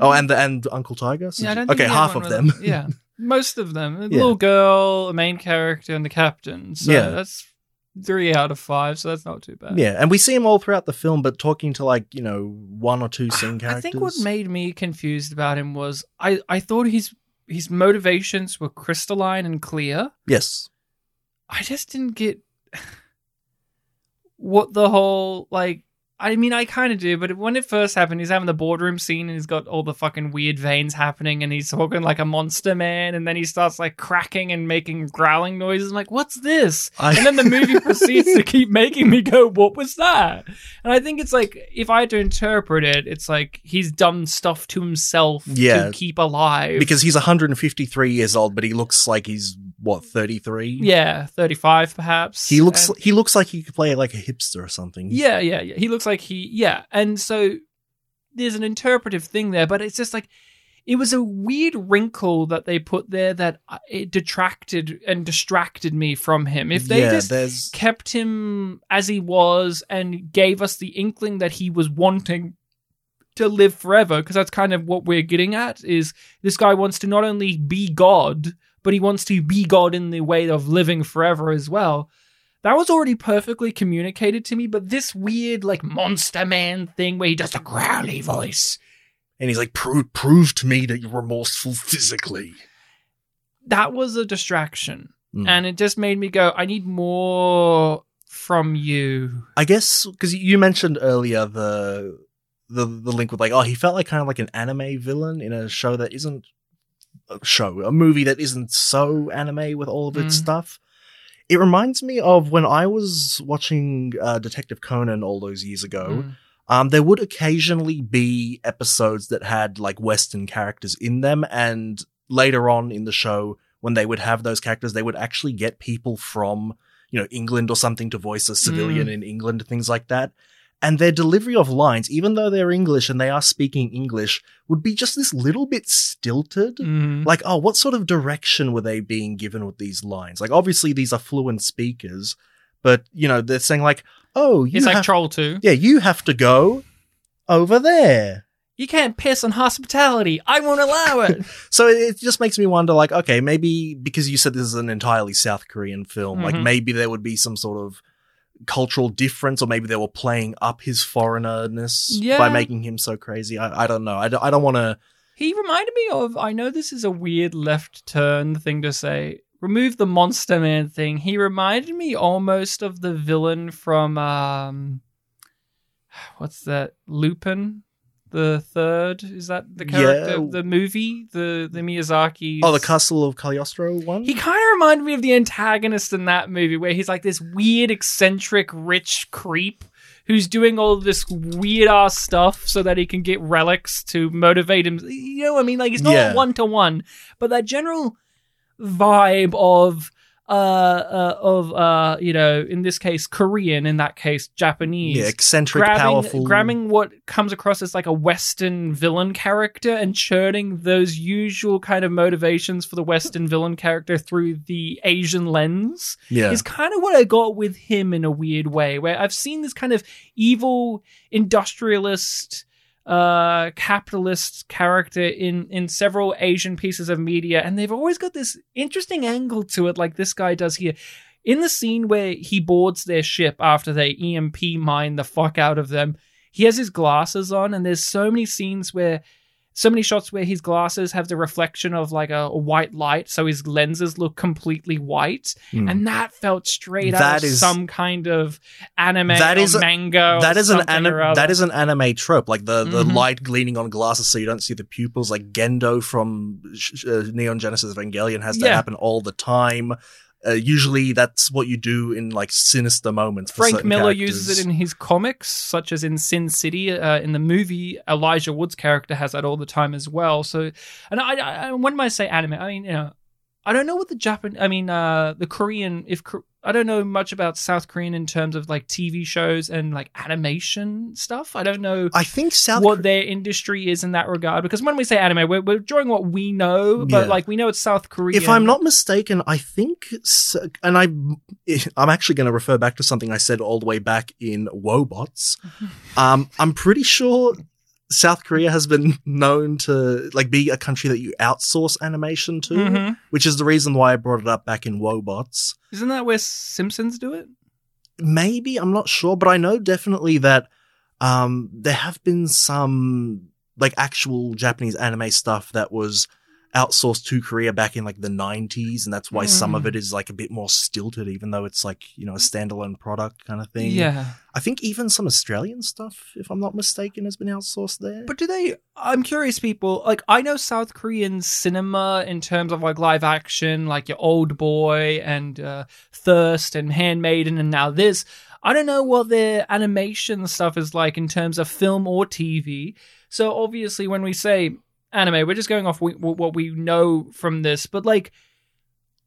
Oh, and the, and Uncle Tiger. yeah, I don't okay, half of them. them. Yeah, most of them. A Yeah. little girl, a main character, and the captain. So Yeah. that's three out of five. So that's not too bad. yeah, and we see him all throughout the film, but talking to like you know one or two scene characters. I think what made me confused about him was I, I thought his his motivations were crystalline and clear. yes, I just didn't get what the whole like. I mean, I kind of do, but when it first happened, he's having the boardroom scene and he's got all the fucking weird veins happening, and he's talking like a monster man, and then he starts like cracking and making growling noises. I'm like, what's this? I- And then the movie proceeds to keep making me go, what was that? And I think it's like, if I had to interpret it, it's like he's done stuff to himself Yeah. to keep alive. because he's 153 years old, but he looks like he's what 33. yeah, 35 perhaps. he looks And- he looks like he could play like a hipster or something. Yeah, yeah, yeah. He looks like he, yeah. And so there's an interpretive thing there, but it's just like, it was a weird wrinkle that they put there that it detracted and distracted me from him. If they yeah, just there's kept him as he was and gave us the inkling that he was wanting to live forever because that's kind of what we're getting at is this guy wants to not only be god but he wants to be god in the way of living forever as well that was already perfectly communicated to me but this weird like monster man thing where he does a growly voice and he's like prove prove to me that you're remorseful physically. that was a distraction Mm. and it just made me go i need more from you I guess because you mentioned earlier the the the link with like oh he felt like kind of like an anime villain in a show that isn't a show a movie that isn't so anime with all of its Mhm. stuff. It reminds me of when I was watching uh, Detective Conan all those years ago. Mm. Um, there would occasionally be episodes that had like Western characters in them, and later on in the show, when they would have those characters, they would actually get people from you know England or something to voice a civilian in England, things like that. And their delivery of lines, even though they're English and they are speaking English, would be just this little bit stilted. Mm. Like, oh, what sort of direction were they being given with these lines? Like, obviously these are fluent speakers, but you know they're saying like, oh, you It's like Troll 2. yeah, you have to go over there. You can't piss on hospitality. I won't allow it. So it just makes me wonder, like, okay, maybe because you said this is an entirely South Korean film, like Mhm. maybe there would be some sort of cultural difference, or maybe they were playing up his foreignerness Yeah. by making him so crazy. I, I don't know. I don't, I don't want to. he reminded me of, I know this is a weird left turn thing to say. Remove the Monster Man thing. He reminded me almost of the villain from, um, what's that? Lupin? The third? Is that the character Yeah. the movie? The, the Miyazaki. Oh, the Castle of Cagliostro one. He kind of reminded me of the antagonist in that movie, where he's like this weird, eccentric, rich creep who's doing all this weird ass stuff so that he can get relics to motivate him. You know what I mean? Like it's not one to one, but that general vibe of uh, uh of uh you know in this case Korean, in that case Japanese yeah, eccentric, grabbing, powerful. grabbing what comes across as like a Western villain character and churning those usual kind of motivations for the Western villain character through the Asian lens yeah, is kind of what I got with him in a weird way, where I've seen this kind of evil industrialist uh capitalist character in in several asian pieces of media and they've always got this interesting angle to it like this guy does here. In the scene where he boards their ship after they emp mine the fuck out of them he has his glasses on and there's so many scenes where so many shots where his glasses have the reflection of like a, a white light so his lenses look completely white Hmm. and that felt straight out of is- some kind of anime That or is a- manga that is an anim- that is an anime trope, like the, the Mhm. light gleaming on glasses so you don't see the pupils. Like Gendo from Sh- uh, Neon Genesis Evangelion has that Yeah. happen all the time. Uh, usually, that's what you do in like sinister moments. For Frank Miller characters. uses it in his comics, such as in Sin City. Uh, in the movie, Elijah Wood's character has that all the time as well. So, and I, I when I say anime, I mean you know, I don't know what the Japan, I mean uh, the Korean. If I don't know much about South Korean in terms of like TV shows and like animation stuff. I don't know. I think South. what their industry is in that regard, because when we say anime, we're, we're drawing what we know, but Yeah. like we know it's South Korean. if I'm not mistaken, I think, and I, I'm actually going to refer back to something I said all the way back in Wobots. Um, I'm pretty sure South Korea has been known to like be a country that you outsource animation to, Mhm. which is the reason why I brought it up back in Wobots. isn't that where Simpsons do it? Maybe I'm not sure, but I know definitely that um, there have been some like actual Japanese anime stuff that was outsourced to Korea back in like the 90s, and that's why some of Mm. it is like a bit more stilted, even though it's like you know a standalone product kind of thing. Yeah. I think even some Australian stuff, if I'm not mistaken, has been outsourced there. But do they? I'm curious, people. Like, I know South Korean cinema in terms of like live action, like your Old Boy and uh, Thirst and Handmaiden, and now this. I don't know what their animation stuff is like in terms of film or TV. So obviously, when we say anime, we're just going off we, what we know from this. But like,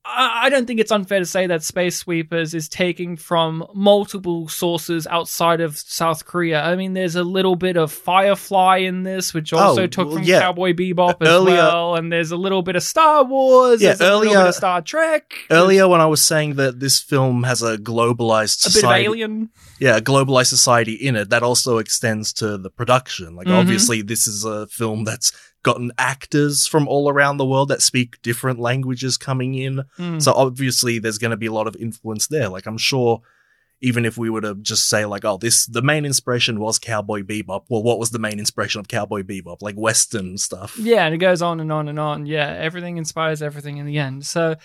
I don't think it's unfair to say that Space Sweepers is taking from multiple sources outside of South Korea. I mean, there's a little bit of Firefly in this, which also Oh, took well, from yeah. Cowboy Bebop as Earlier- well, and there's a little bit of Star Wars. Yeah, there's a little earlier- bit of Star Trek, Earlier, when I was saying that this film has a globalized a bit of society, Alien. yeah, a globalized society in it, that also extends to the production. Like, Mhm. obviously, this is a film that's gotten actors from all around the world that speak different languages coming in. Mm. So obviously, there's going to be a lot of influence there. Like, I'm sure. Even if we were to just say like, oh, this the main inspiration was Cowboy Bebop. Well, what was the main inspiration of Cowboy Bebop? Like Western stuff. Yeah, and it goes on and on and on. Yeah, everything inspires everything in the end. So,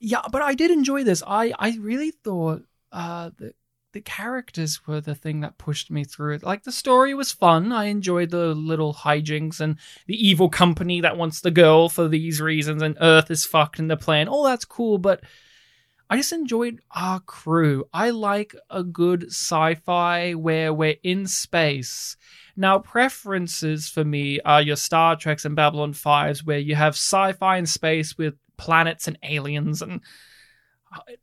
yeah, but I did enjoy this. I I really thought uh, the the characters were the thing that pushed me through it. Like the story was fun. I enjoyed the little hijinks and the evil company that wants the girl for these reasons, and Earth is fucked in the plan. All that's cool, but I just enjoyed our crew. I like a good sci-fi where we're in space. Now, preferences for me are your Star Treks and Babylon 5s, where you have sci fi in space with planets and aliens and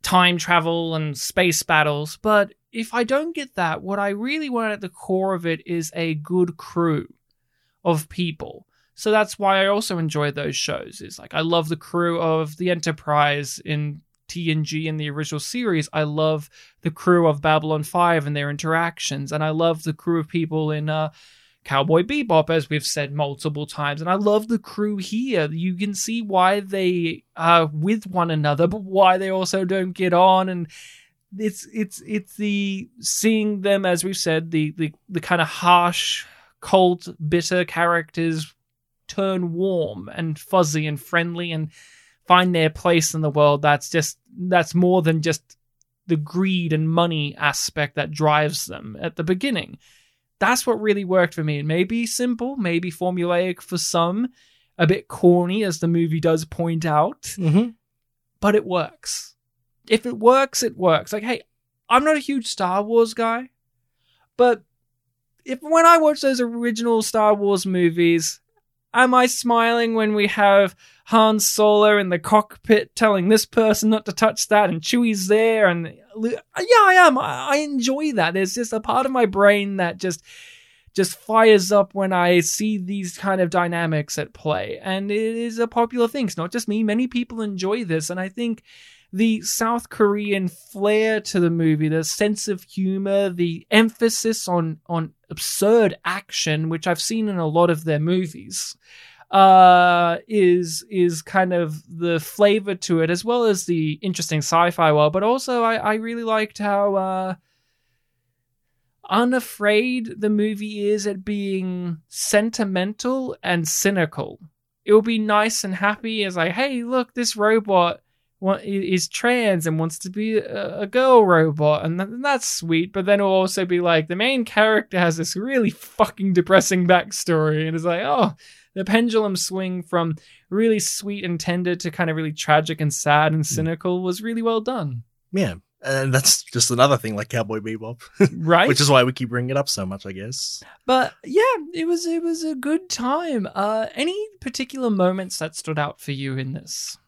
time travel and space battles. But if I don't get that, what I really want at the core of it is a good crew of people. So that's why I also enjoy those shows. Is like I love the crew of the Enterprise in TNG in the original series. I love the crew of Babylon 5 and their interactions. And I love the crew of people in uh, Cowboy Bebop, as we've said multiple times. And I love the crew here. You can see why they are with one another, but why they also don't get on. And it's it's it's the seeing them, as we've said, the the, the kind of harsh, cold, bitter characters turn warm and fuzzy and friendly and find their place in the world that's just that's more than just the greed and money aspect that drives them at the beginning that's what really worked for me. It may be simple maybe formulaic for some a bit corny as the movie does point out. Mm-hmm. but it works. If it works it works. Like hey i'm not a huge star wars guy but if when i watch those original star wars movies am i smiling when we have Han Solo in the cockpit telling this person not to touch that, and Chewie's there, and yeah, I am. I, I enjoy that. There's just a part of my brain that just just fires up when I see these kind of dynamics at play, and it is a popular thing. It's not just me. Many people enjoy this, and I think the South Korean flair to the movie, the sense of humor, the emphasis on on absurd action, which I've seen in a lot of their movies uh is is kind of the flavor to it as well as the interesting sci-fi world. But also i i really liked how uh unafraid the movie is at being sentimental and cynical. It will be nice and happy as like hey look this robot wa- is trans and wants to be a, a girl robot and th- that's sweet but then it'll also be like the main character has this really fucking depressing backstory and it's like oh the pendulum swing from really sweet and tender to kind of really tragic and sad and cynical was really well done. Yeah. And that's just another thing like Cowboy Bebop, Right? which is why we keep bringing it up so much, I guess. but yeah, it was it was a good time. Uh any particular moments that stood out for you in this?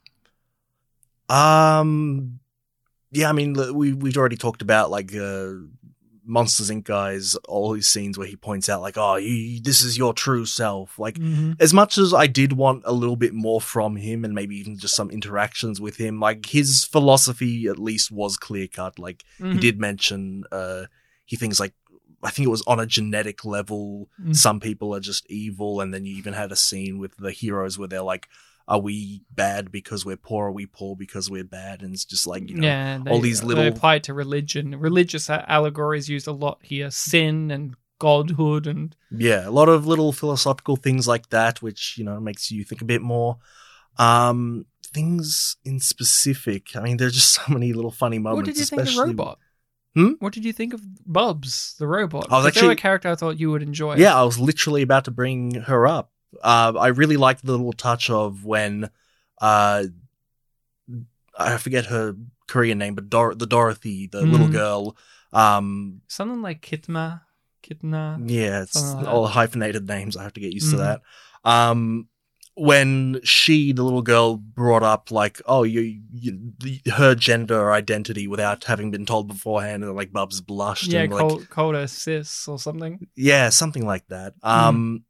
Um, yeah, I mean, we we've already talked about like uh, Monsters Inc. guys, all his scenes where he points out like, "Oh, you, this is your true self." Like, as much as I did want a little bit more from him, and maybe even just some interactions with him, like his philosophy at least was clear cut. Like he Mhm. did mention, uh, he thinks like. I think it was on a genetic level. Mm. Some people are just evil, and then you even had a scene with the heroes where they're like, "Are we bad because we're poor? Are we poor because we're bad?" And it's just like you know, yeah, they, all these little they apply it to religion. Religious allegories used a lot here: sin and godhood, and yeah, a lot of little philosophical things like that, which you know makes you think a bit more. Um, things in specific. I mean, there's just so many little funny moments. what did you think of the robot? Hmm? What did you think of Bubs, the robot? I was 'Cause they were actually- a character I thought you would enjoy. Yeah, I was literally about to bring her up. Uh, I really liked the little touch of when, uh, I forget her Korean name, but Dor- the Dorothy, the little Mhm. girl. Um, something like Kitma, Kitna. yeah, it's like all hyphenated names. I have to get used to Mhm. that. Um, when she, the little girl, brought up like, oh, you, you the, her gender identity without having been told beforehand, and like Bubs blushed Yeah, and like, called, called her sis or something. yeah, something like that. Um, a-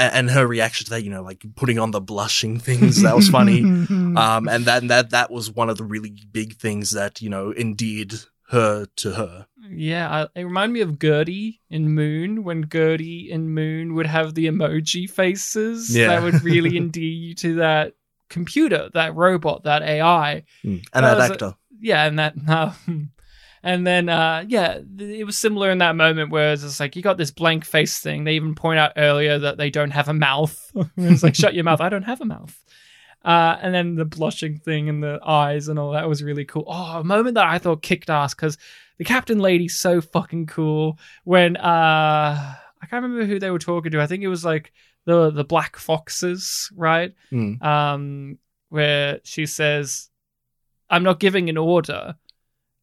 and her reaction to that, you know, like putting on the blushing things, that was funny. um, and that that that was one of the really big things that you know endeared her to her. yeah, I, it reminded me of GERTY in Moon when GERTY in Moon would have the emoji faces Yeah. that would really endear you to that computer, that robot, that AI. And That that was a- yeah, and that uh, and then uh yeah, th- it was similar in that moment where it's like you got this blank face thing. They even point out earlier that they don't have a mouth. it's like shut your mouth. I don't have a mouth. Uh, and then the blushing thing and the eyes and all that was really cool. Oh, a moment that I thought kicked ass because the captain lady's so fucking cool. When uh, I can't remember who they were talking to. I think it was like the the black foxes, right? Mm. um, where she says, I'm not giving an order.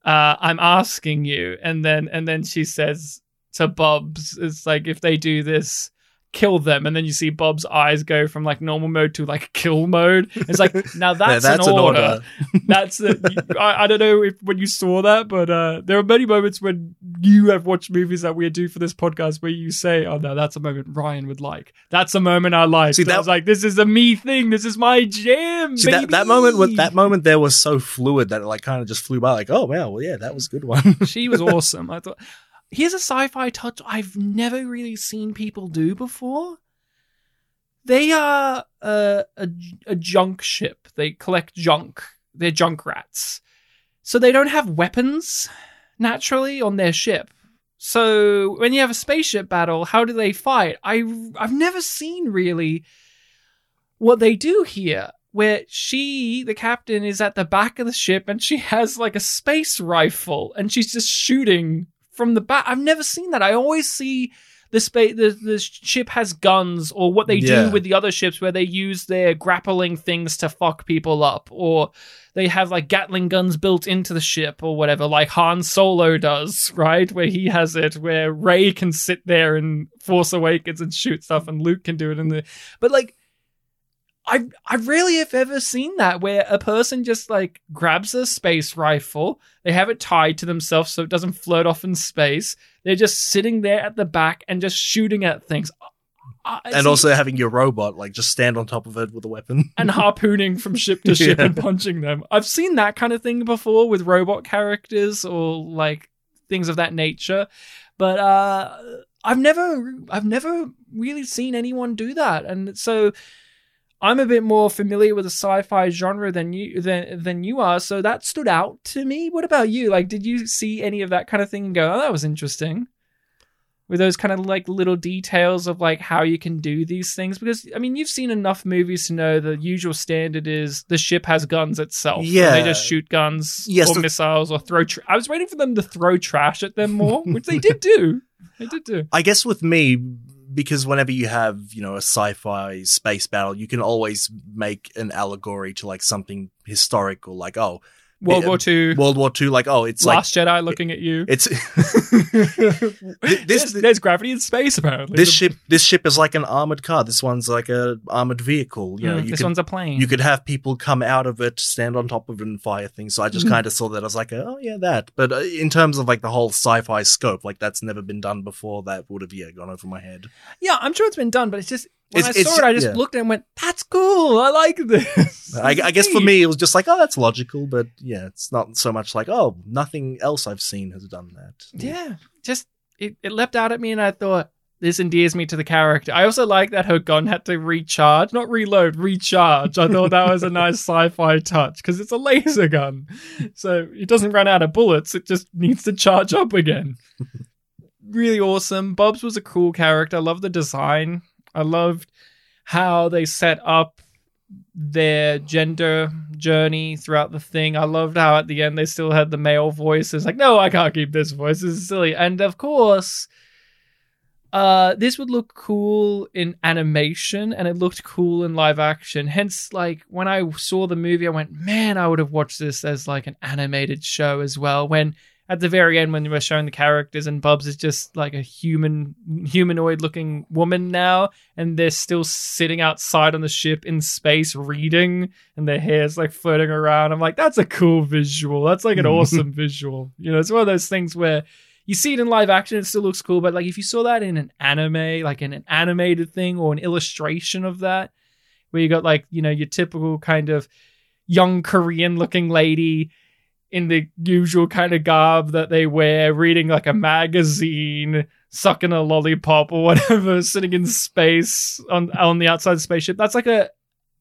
Uh, I'm asking you." And then and then she says to Bubs, "It's like if they do this." Kill them, and then you see Bubs' eyes go from like normal mode to like kill mode. It's like now that's, Yeah, an, order. That's the. I, I don't know if when you saw that, but uh, there are many moments when you have watched movies that we do for this podcast where you say, "Oh no, that's a moment Ryan would like. That's a moment I like." See, So I that- was like, "This is a me thing. This is my jam." See that, baby." that moment with that moment there was so fluid that it like kind of just flew by like oh wow well yeah that was a good one she was awesome. I thought. Here's a sci-fi touch I've never really seen people do before. They are a, a, a junk ship. They collect junk. They're junk rats. So they don't have weapons naturally on their ship. So when you have a spaceship battle, how do they fight? I I've never seen really what they do here. Where she, the captain, is at the back of the ship and she has like a space rifle and she's just shooting from the back. I've never seen that. I always see the space the, the ship has guns or what they Yeah. do with the other ships where they use their grappling things to fuck people up or they have like gatling guns built into the ship or whatever like han solo does right where he has it where Rey can sit there and force awakens and shoot stuff and luke can do it in the but like I I rarely have ever seen that where a person just like grabs a space rifle, they have it tied to themselves so it doesn't float off in space. They're just sitting there at the back and just shooting at things. I- I and see- also having your robot like just stand on top of it with a weapon and harpooning from ship to ship Yeah. and punching them. I've seen that kind of thing before with robot characters or like things of that nature, but uh, I've never, I've never really seen anyone do that, and so I'm a bit more familiar with the sci-fi genre than you than than you are. So that stood out to me. What about you? Like, did you see any of that kind of thing and go, "Oh, that was interesting"? with those kind of like little details of like how you can do these things because i mean you've seen enough movies to know the usual standard is the ship has guns itself Yeah. they just shoot guns Yes, or missiles or throw tra- i was waiting for them to throw trash at them more which they did do they did do I guess with me, because whenever you have, you know, a sci-fi space battle, you can always make an allegory to like something historical, like oh, world war ii World War Two, like oh, it's last jedi looking at you it's there's, this there's gravity in space apparently this ship this ship is like an armored car. This one's like a armored vehicle. You know, Mm, you this could, one's a plane you could have people come out of it, stand on top of it, and fire things. So I just Mhm. kind of saw that. I was like, oh yeah, that. But uh, in terms of like the whole sci-fi scope, like that's never been done before. That would have yeah gone over my head. yeah i'm sure it's been done but it's just when It's- i saw it i just yeah. looked and went that's cool. I like this. I, I guess for me, it was just like, oh, that's logical. But yeah, it's not so much like, oh, nothing else I've seen has done that. yeah. Just it, it leapt out at me and i thought this endears me to the character. I also like that her gun had to recharge not reload recharge. I thought that was a nice sci-fi touch because it's a laser gun. So it doesn't run out of bullets it just needs to charge up again. Really awesome. Bubs was a cool character. I love the design i loved how they set up their gender journey throughout the thing. I loved how at the end they still had the male voice. It's like, no, I can't keep this voice. This is silly. And of course, uh, this would look cool in animation and it looked cool in live action. Hence, like when I saw the movie, I went, man, I would have watched this as like an animated show as well. When at the very end, when they were showing the characters and Bubs is just like a human, humanoid looking woman now, and they're still sitting outside on the ship in space reading, and their hair's like floating around. I'm like, that's a cool visual. That's like an awesome visual. You know, it's one of those things where you see it in live action, it still looks cool, but like if you saw that in an anime, like in an animated thing or an illustration of that, where you got like, you know, your typical kind of young Korean looking lady in the usual kind of garb that they wear, reading like a magazine, sucking a lollipop or whatever, sitting in space on on the outside spaceship. That's like a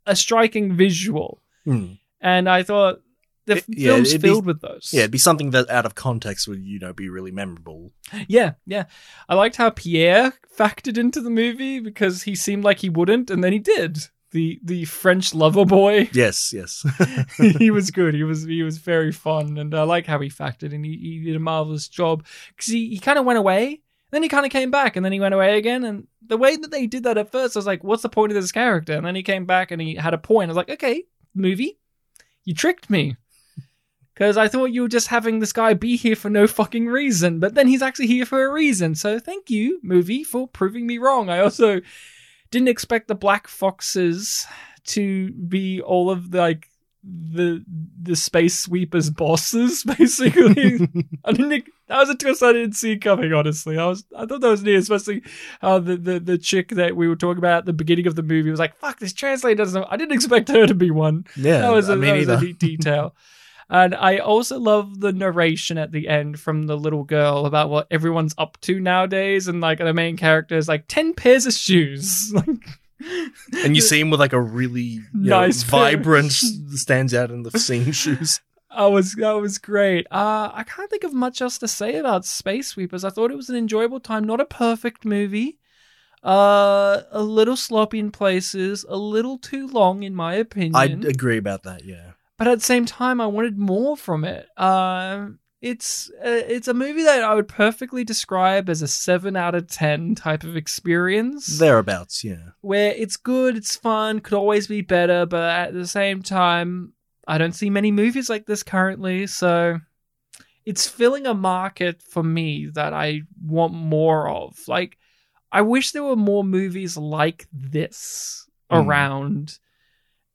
a striking visual. Hmm. And I thought the It- yeah, film's be- filled with those. Yeah, it'd be something that out of context would you know be really memorable. Yeah, yeah. I liked how Pierre factored into the movie because he seemed like he wouldn't, and then he did. The the French lover boy. Yes, yes. he was good. He was he was very fun, and I like how he factored in. He, he did a marvelous job because he, he kind of went away, then he kind of came back, and then he went away again. And the way that they did that at first, I was like, "What's the point of this character?" And then he came back and he had a point. I was like, "Okay, movie, you tricked me." Because I thought you were just having this guy be here for no fucking reason, but then he's actually here for a reason. So thank you, movie, for proving me wrong. I also didn't expect the Black Foxes to be all of the, like the the space sweepers bosses basically. I didn't that was a twist i didn't see coming honestly. I was i thought that was neat especially how the, the the chick that we were talking about at the beginning of the movie was like fuck this translator doesn't know. i didn't expect her to be one. Yeah, that was uh, a, I mean, that was a neat detail and i also love the narration at the end from the little girl about what everyone's up to nowadays and like the main character is like 10 pairs of shoes like and you see him with like a really know, Nice pair. vibrant, stands out in the scene shoes. That was that was great. Uh, I can't think of much else to say about Space Sweepers. I thought it was an enjoyable time, not a perfect movie. Uh, a little sloppy in places, a little too long in my opinion. I agree about that. Yeah, but at the same time, I wanted more from it. Uh, it's uh, it's a movie that I would perfectly describe as a seven out of ten type of experience thereabouts. Yeah, where it's good, it's fun, could always be better, but at the same time, I don't see many movies like this currently, so it's filling a market for me that I want more of. Like, I wish there were more movies like this Mm. around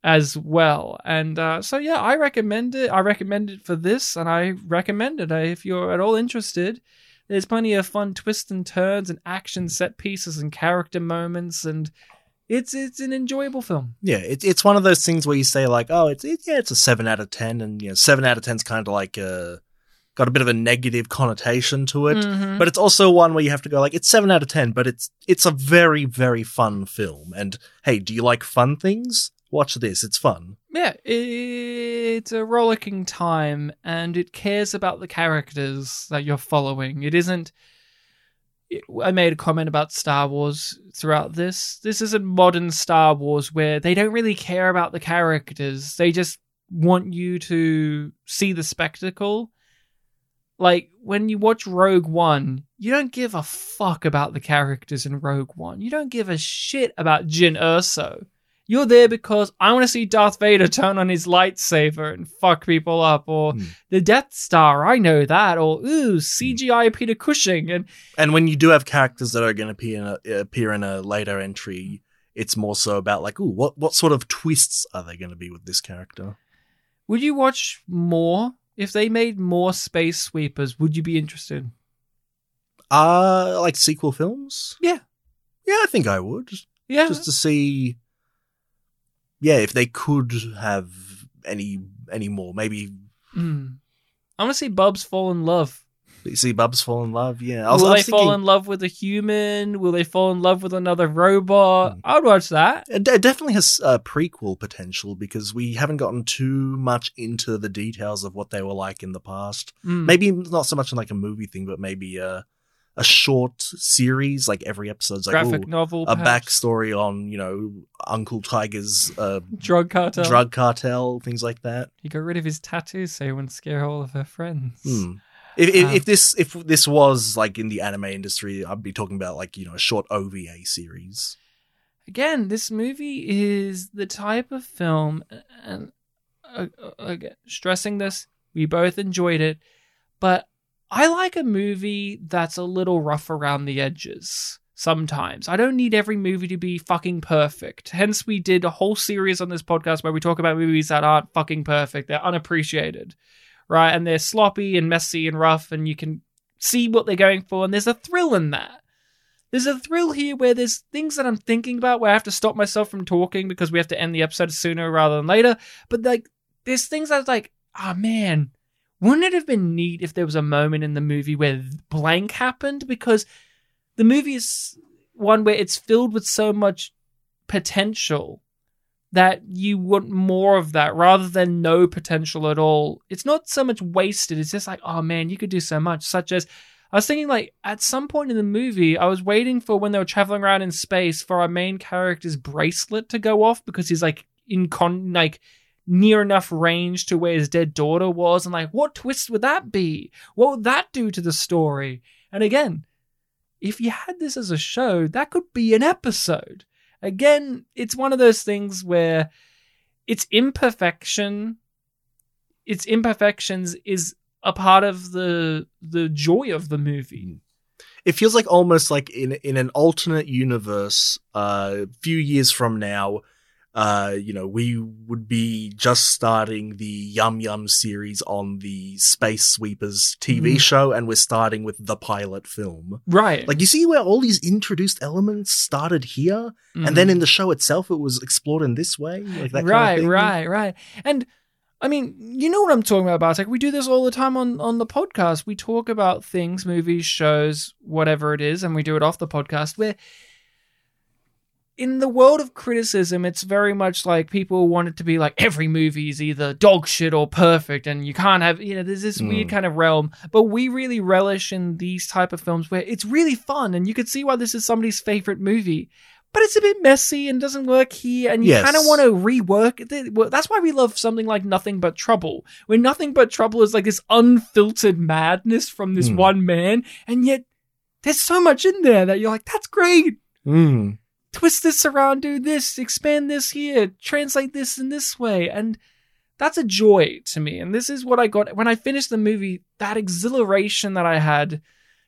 as well. And uh, so, yeah, I recommend it. I recommend it for this, and I recommend it if you're at all interested. There's plenty of fun twists and turns and action set pieces and character moments, and it's it's an enjoyable film. yeah. It's it's one of those things where you say like, oh, it's it, yeah, it's a seven out of ten, and you know, seven out of ten's kind of like uh got a bit of a negative connotation to it. Mhm. But it's also one where you have to go like it's seven out of ten, but it's it's a very very fun film. And hey, do you like fun things? Watch this; it's fun. yeah, it's a rollicking time, and it cares about the characters that you're following. It isn't. I made a comment about Star Wars throughout this. This isn't modern Star Wars where they don't really care about the characters. They just want you to see the spectacle. Like when you watch Rogue One, you don't give a fuck about the characters in Rogue One. You don't give a shit about Jyn Erso. You're there because I want to see Darth Vader turn on his lightsaber and fuck people up, or Hmm. the Death Star. I know that, or ooh, CGI Peter Cushing, and And when you do have characters that are going to appear in a, appear in a later entry, it's more so about like, ooh, what what sort of twists are they going to be with this character? would you watch more if they made more Space Sweepers? Would you be interested? Uh like sequel films? Yeah. Yeah, I think I would. Yeah, Just to see Yeah, if they could have any any more. Maybe Mm. I want to see Bubs fall in love. You see Bubs fall in love. Yeah. I was, Will I they was thinking, fall in love with a human? Will they fall in love with another robot? Hmm. I'd watch that. it de- definitely has uh, prequel potential because we haven't gotten too much into the details of what they were like in the past. Mm. Maybe not so much in like a movie thing, but maybe a a short series, like every episode's like graphic ooh, novel, a perhaps. backstory on you know Uncle Tiger's uh, drug cartel. drug cartel, things like that. He got rid of his tattoos so he wouldn't scare all of her friends. Hmm. If, if, Um, if this if this was like in the anime industry, I'd be talking about like you know a short OVA series. Again, this movie is the type of film, and uh, uh, again, stressing this, we both enjoyed it, but I like a movie that's a little rough around the edges. Sometimes I don't need every movie to be fucking perfect. Hence, we did a whole series on this podcast where we talk about movies that aren't fucking perfect. They're unappreciated, right? And they're sloppy and messy and rough, and you can see what they're going for, and there's a thrill in that. There's a thrill here where there's things that I'm thinking about where I have to stop myself from talking because we have to end the episode sooner rather than later. But like, there's things that's like, ah man, wouldn't it have been neat if there was a moment in the movie where blank happened? Because the movie is one where it's filled with so much potential that you want more of that rather than no potential at all. It's not so much wasted, it's just like, oh man, you could do so much, such as I was thinking like at some point in the movie, I was waiting for when they were traveling around in space for our main character's bracelet to go off because he's like in con like near enough range to where his dead daughter was and like what twist would that be? What would that do to the story? And again, if you had this as a show, that could be an episode. Again, it's one of those things where its imperfection its imperfections is a part of the the joy of the movie. Mm. it feels like almost like in in an alternate universe uh, a few years from now uh you know we would be just starting the yum yum series on the space sweepers tv Mhm. show and we're starting with the pilot film Right. like you see where all these introduced elements started here and then in the show itself it was explored in this way like that Mm. right, kind of right, right. And I mean, you know what I'm talking about, Bartek. We do this all the time on on the podcast. We talk about things, movies, shows, whatever it is, and we do it off the podcast. Where in the world of criticism, it's very much like people want it to be like every movie is either dog shit or perfect, and you can't have you know there's this weird Mm. kind of realm. But we really relish in these type of films where it's really fun, and you could see why this is somebody's favorite movie. But it's a bit messy and doesn't work here, and you Yes. kind of want to rework it. That's why we love something like Nothing But Trouble, where Nothing But Trouble is like this unfiltered madness from this Hmm. one man, and yet there's so much in there that you're like, that's great Mm. Twist this around, do this, expand this here, translate this in this way. And that's a joy to me. And this is what I got when I finished the movie. That exhilaration that I had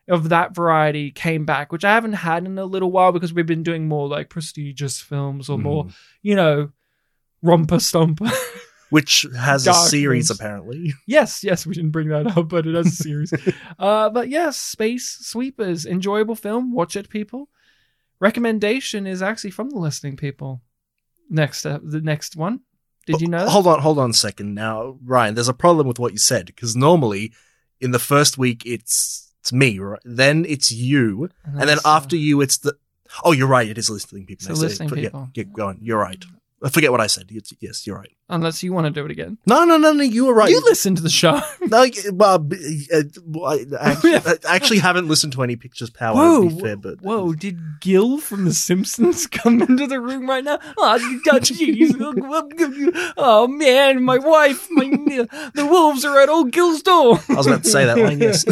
of that variety came back, which I haven't had in a little while because we've been doing more like prestigious films or more, Mm. you know, romper stomper. which has a series films. apparently yes, yes, we didn't bring that up, but it has a series. uh, but yes, Space Sweepers, enjoyable film. Watch it, people. Recommendation is actually from the listening people. Next, uh, the next one. Did you know? that? Hold on, hold on a second. Now, Ryan, there's a problem with what you said because normally in the first week it's it's me, right? Then it's you, and then uh, after you it's the. Oh, you're right. It is listening people. It's the I say- listening yeah, people. Yeah, go on. You're right. I forget what I said. It's, yes, you're right. Unless you want to do it again, No, no, no, no. You were right. you listen to the show. no, y- well, b- uh, well, I, actually, I actually haven't listened to any Pictures Power. Whoa, to be fair, but whoa! Did Gil from The Simpsons come into the room right now? Oh, jeez! oh man, my wife, my the wolves are at old Gil's door. I was about to say that line. Yes.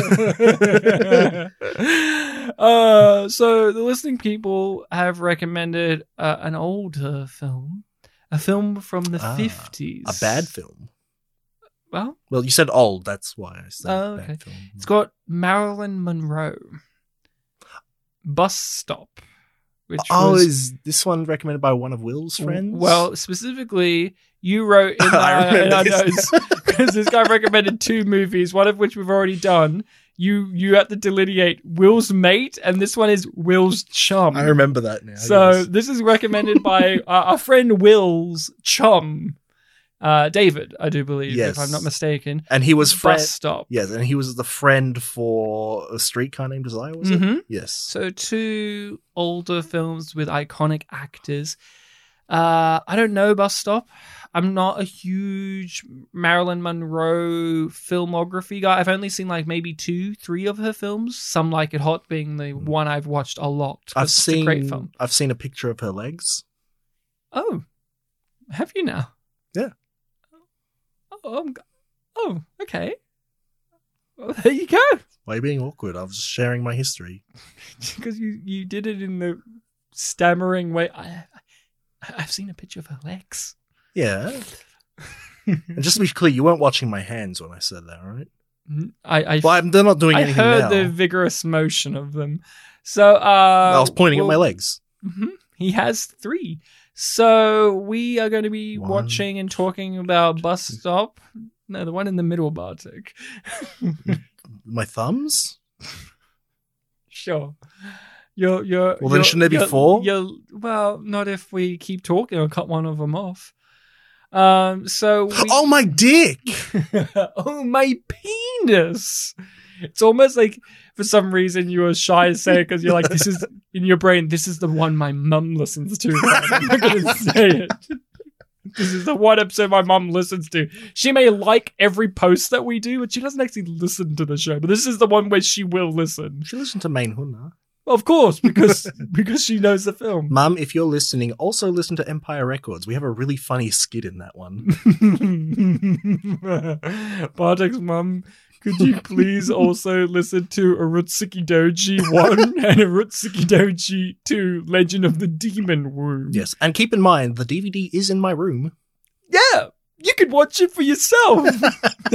uh, so the listening people have recommended uh, an older film, a film from the Ah, fifties, a bad film. Well, Well, you said old. That's why I said Oh, bad okay. film. it's got Marilyn Monroe. Bus Stop, which Oh, was is this one recommended by one of Will's friends? Well, specifically, you wrote in our, in our notes because this guy recommended two movies, one of which we've already done. You you had to delineate Will's mate, and this one is Will's chum. I remember that now. so yes. this is recommended by our, our friend Will's chum, uh, David, I do believe, Yes. if I'm not mistaken. and he was friend. Stop. Yes, and he was the friend for a streetcar named Desire. Was it? Mhm. Yes. So two older films with iconic actors. Uh, I don't know Bus Stop. I'm not a huge Marilyn Monroe filmography guy. I've only seen like maybe two, three of her films. Some Like It Hot being the one I've watched a lot. I've seen. a great film. I've seen a picture of her legs. Oh, have you now? Yeah. Oh, I'm, oh, okay. Well, there you go. Why are you being awkward? I was just sharing my history. because you you did it in the stammering way. I, I I've seen a picture of her legs. Yeah. and just to be clear, you weren't watching my hands when I said that, right? I I, Well, I'm, they're not doing I anything heard now. the vigorous motion of them. So uh, I was pointing at my well, legs. mhm, He has three. So we are going to be One. watching and talking about bus stop. No, the one in the middle, Bartek. My thumbs. Sure. You're, you're, Well, then you're- shouldn't there be you're- four? You're, well, not if we keep talking. I'll cut one of them off. Um. So. We, Oh my dick! oh my penis! It's almost like for some reason you were shy to say it because you're like, this is in your brain. This is the one my mum listens to. I'm not gonna say it. This is the one episode my mum listens to. She may like every post that we do, but she doesn't actually listen to the show. But this is the one where she will listen. She should listen to Main Hunna. Of course, because because she knows the film. Mum, if you're listening, also listen to Empire Records. We have a really funny skit in that one. Bartek's mum, could you please also listen to Urotsukidoji 1 and Urotsukidoji 2, Legend of the Demon Womb? yes, and keep in mind the DVD is in my room. Yeah, you could watch it for yourself.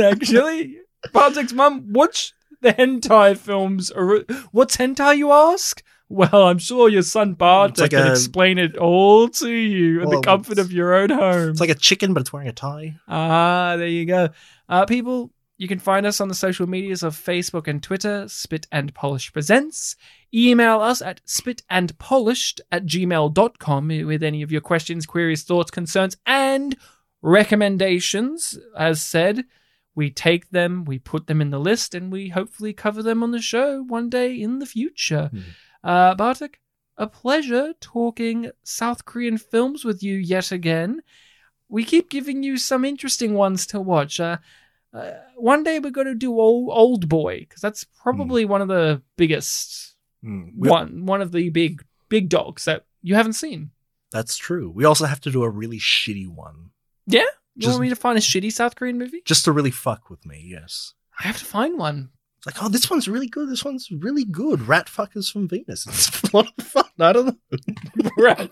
Actually, Bartek's mum, watch the hentai films. Or what's hentai, you ask? Well, I'm sure your son Bartek like can a- explain it all to you in the comfort of your own home. It's like a chicken, but it's wearing a tie. Ah, there you go. Uh, people, you can find us on the social medias of Facebook and Twitter, Spit and Polish Presents. Email us at spitandpolished at gmail.com with any of your questions, queries, thoughts, concerns, and recommendations. As said, we take them, we put them in the list, and we hopefully cover them on the show one day in the future. Hmm. Uh, Bartek, a pleasure talking South Korean films with you yet again we keep giving you some interesting ones to watch. Uh, uh, one day we're going to do old, old Boy because that's probably one of the biggest Mm. One one of the big big dogs that you haven't seen. That's true. We also have to do a really shitty one. You Just- want me to find a shitty South Korean movie? Just to really fuck with me, yes. I have to find one. It's like, oh, this one's really good. This one's really good. Rat fuckers from Venus. It's a lot of fun. I don't know. Rat,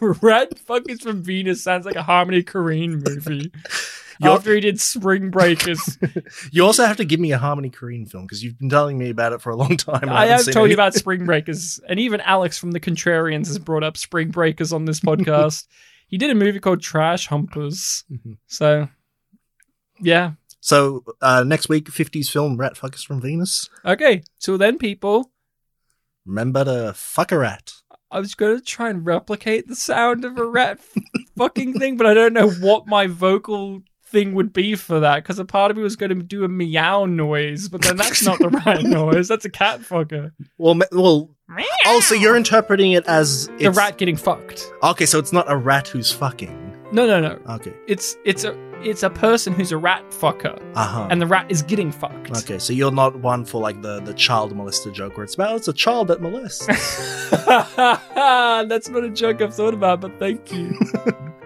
Rat Fuckers from Venus sounds like a Harmony Korine movie. You're- After he did Spring Breakers, You also have to give me a Harmony Korine film because you've been telling me about it for a long time. I haven't have told any- you about Spring Breakers, and even Alex from the Contrarians has brought up Spring Breakers on this podcast. He did a movie called Trash Humpers. Mhm. So, yeah. So uh, next week, 50s film Rat Fuckers from Venus. Okay. Till then, people, Remember to fuck a rat. I was going to try and replicate the sound of a rat fucking thing, but I don't know what my vocal thing would be for that because a part of me was going to do a meow noise, but then that's not the right noise. That's a cat fucker. Well, well. Oh, so you're interpreting it as the rat getting fucked. Okay, so it's not a rat who's fucking. No, no, no. Okay. It's it's a it's a person who's a rat fucker, Uh huh. and the rat is getting fucked. Okay, so you're not one for like the the child molester joke where it's about it's a child that molests. That's not a joke I've thought about, but thank you.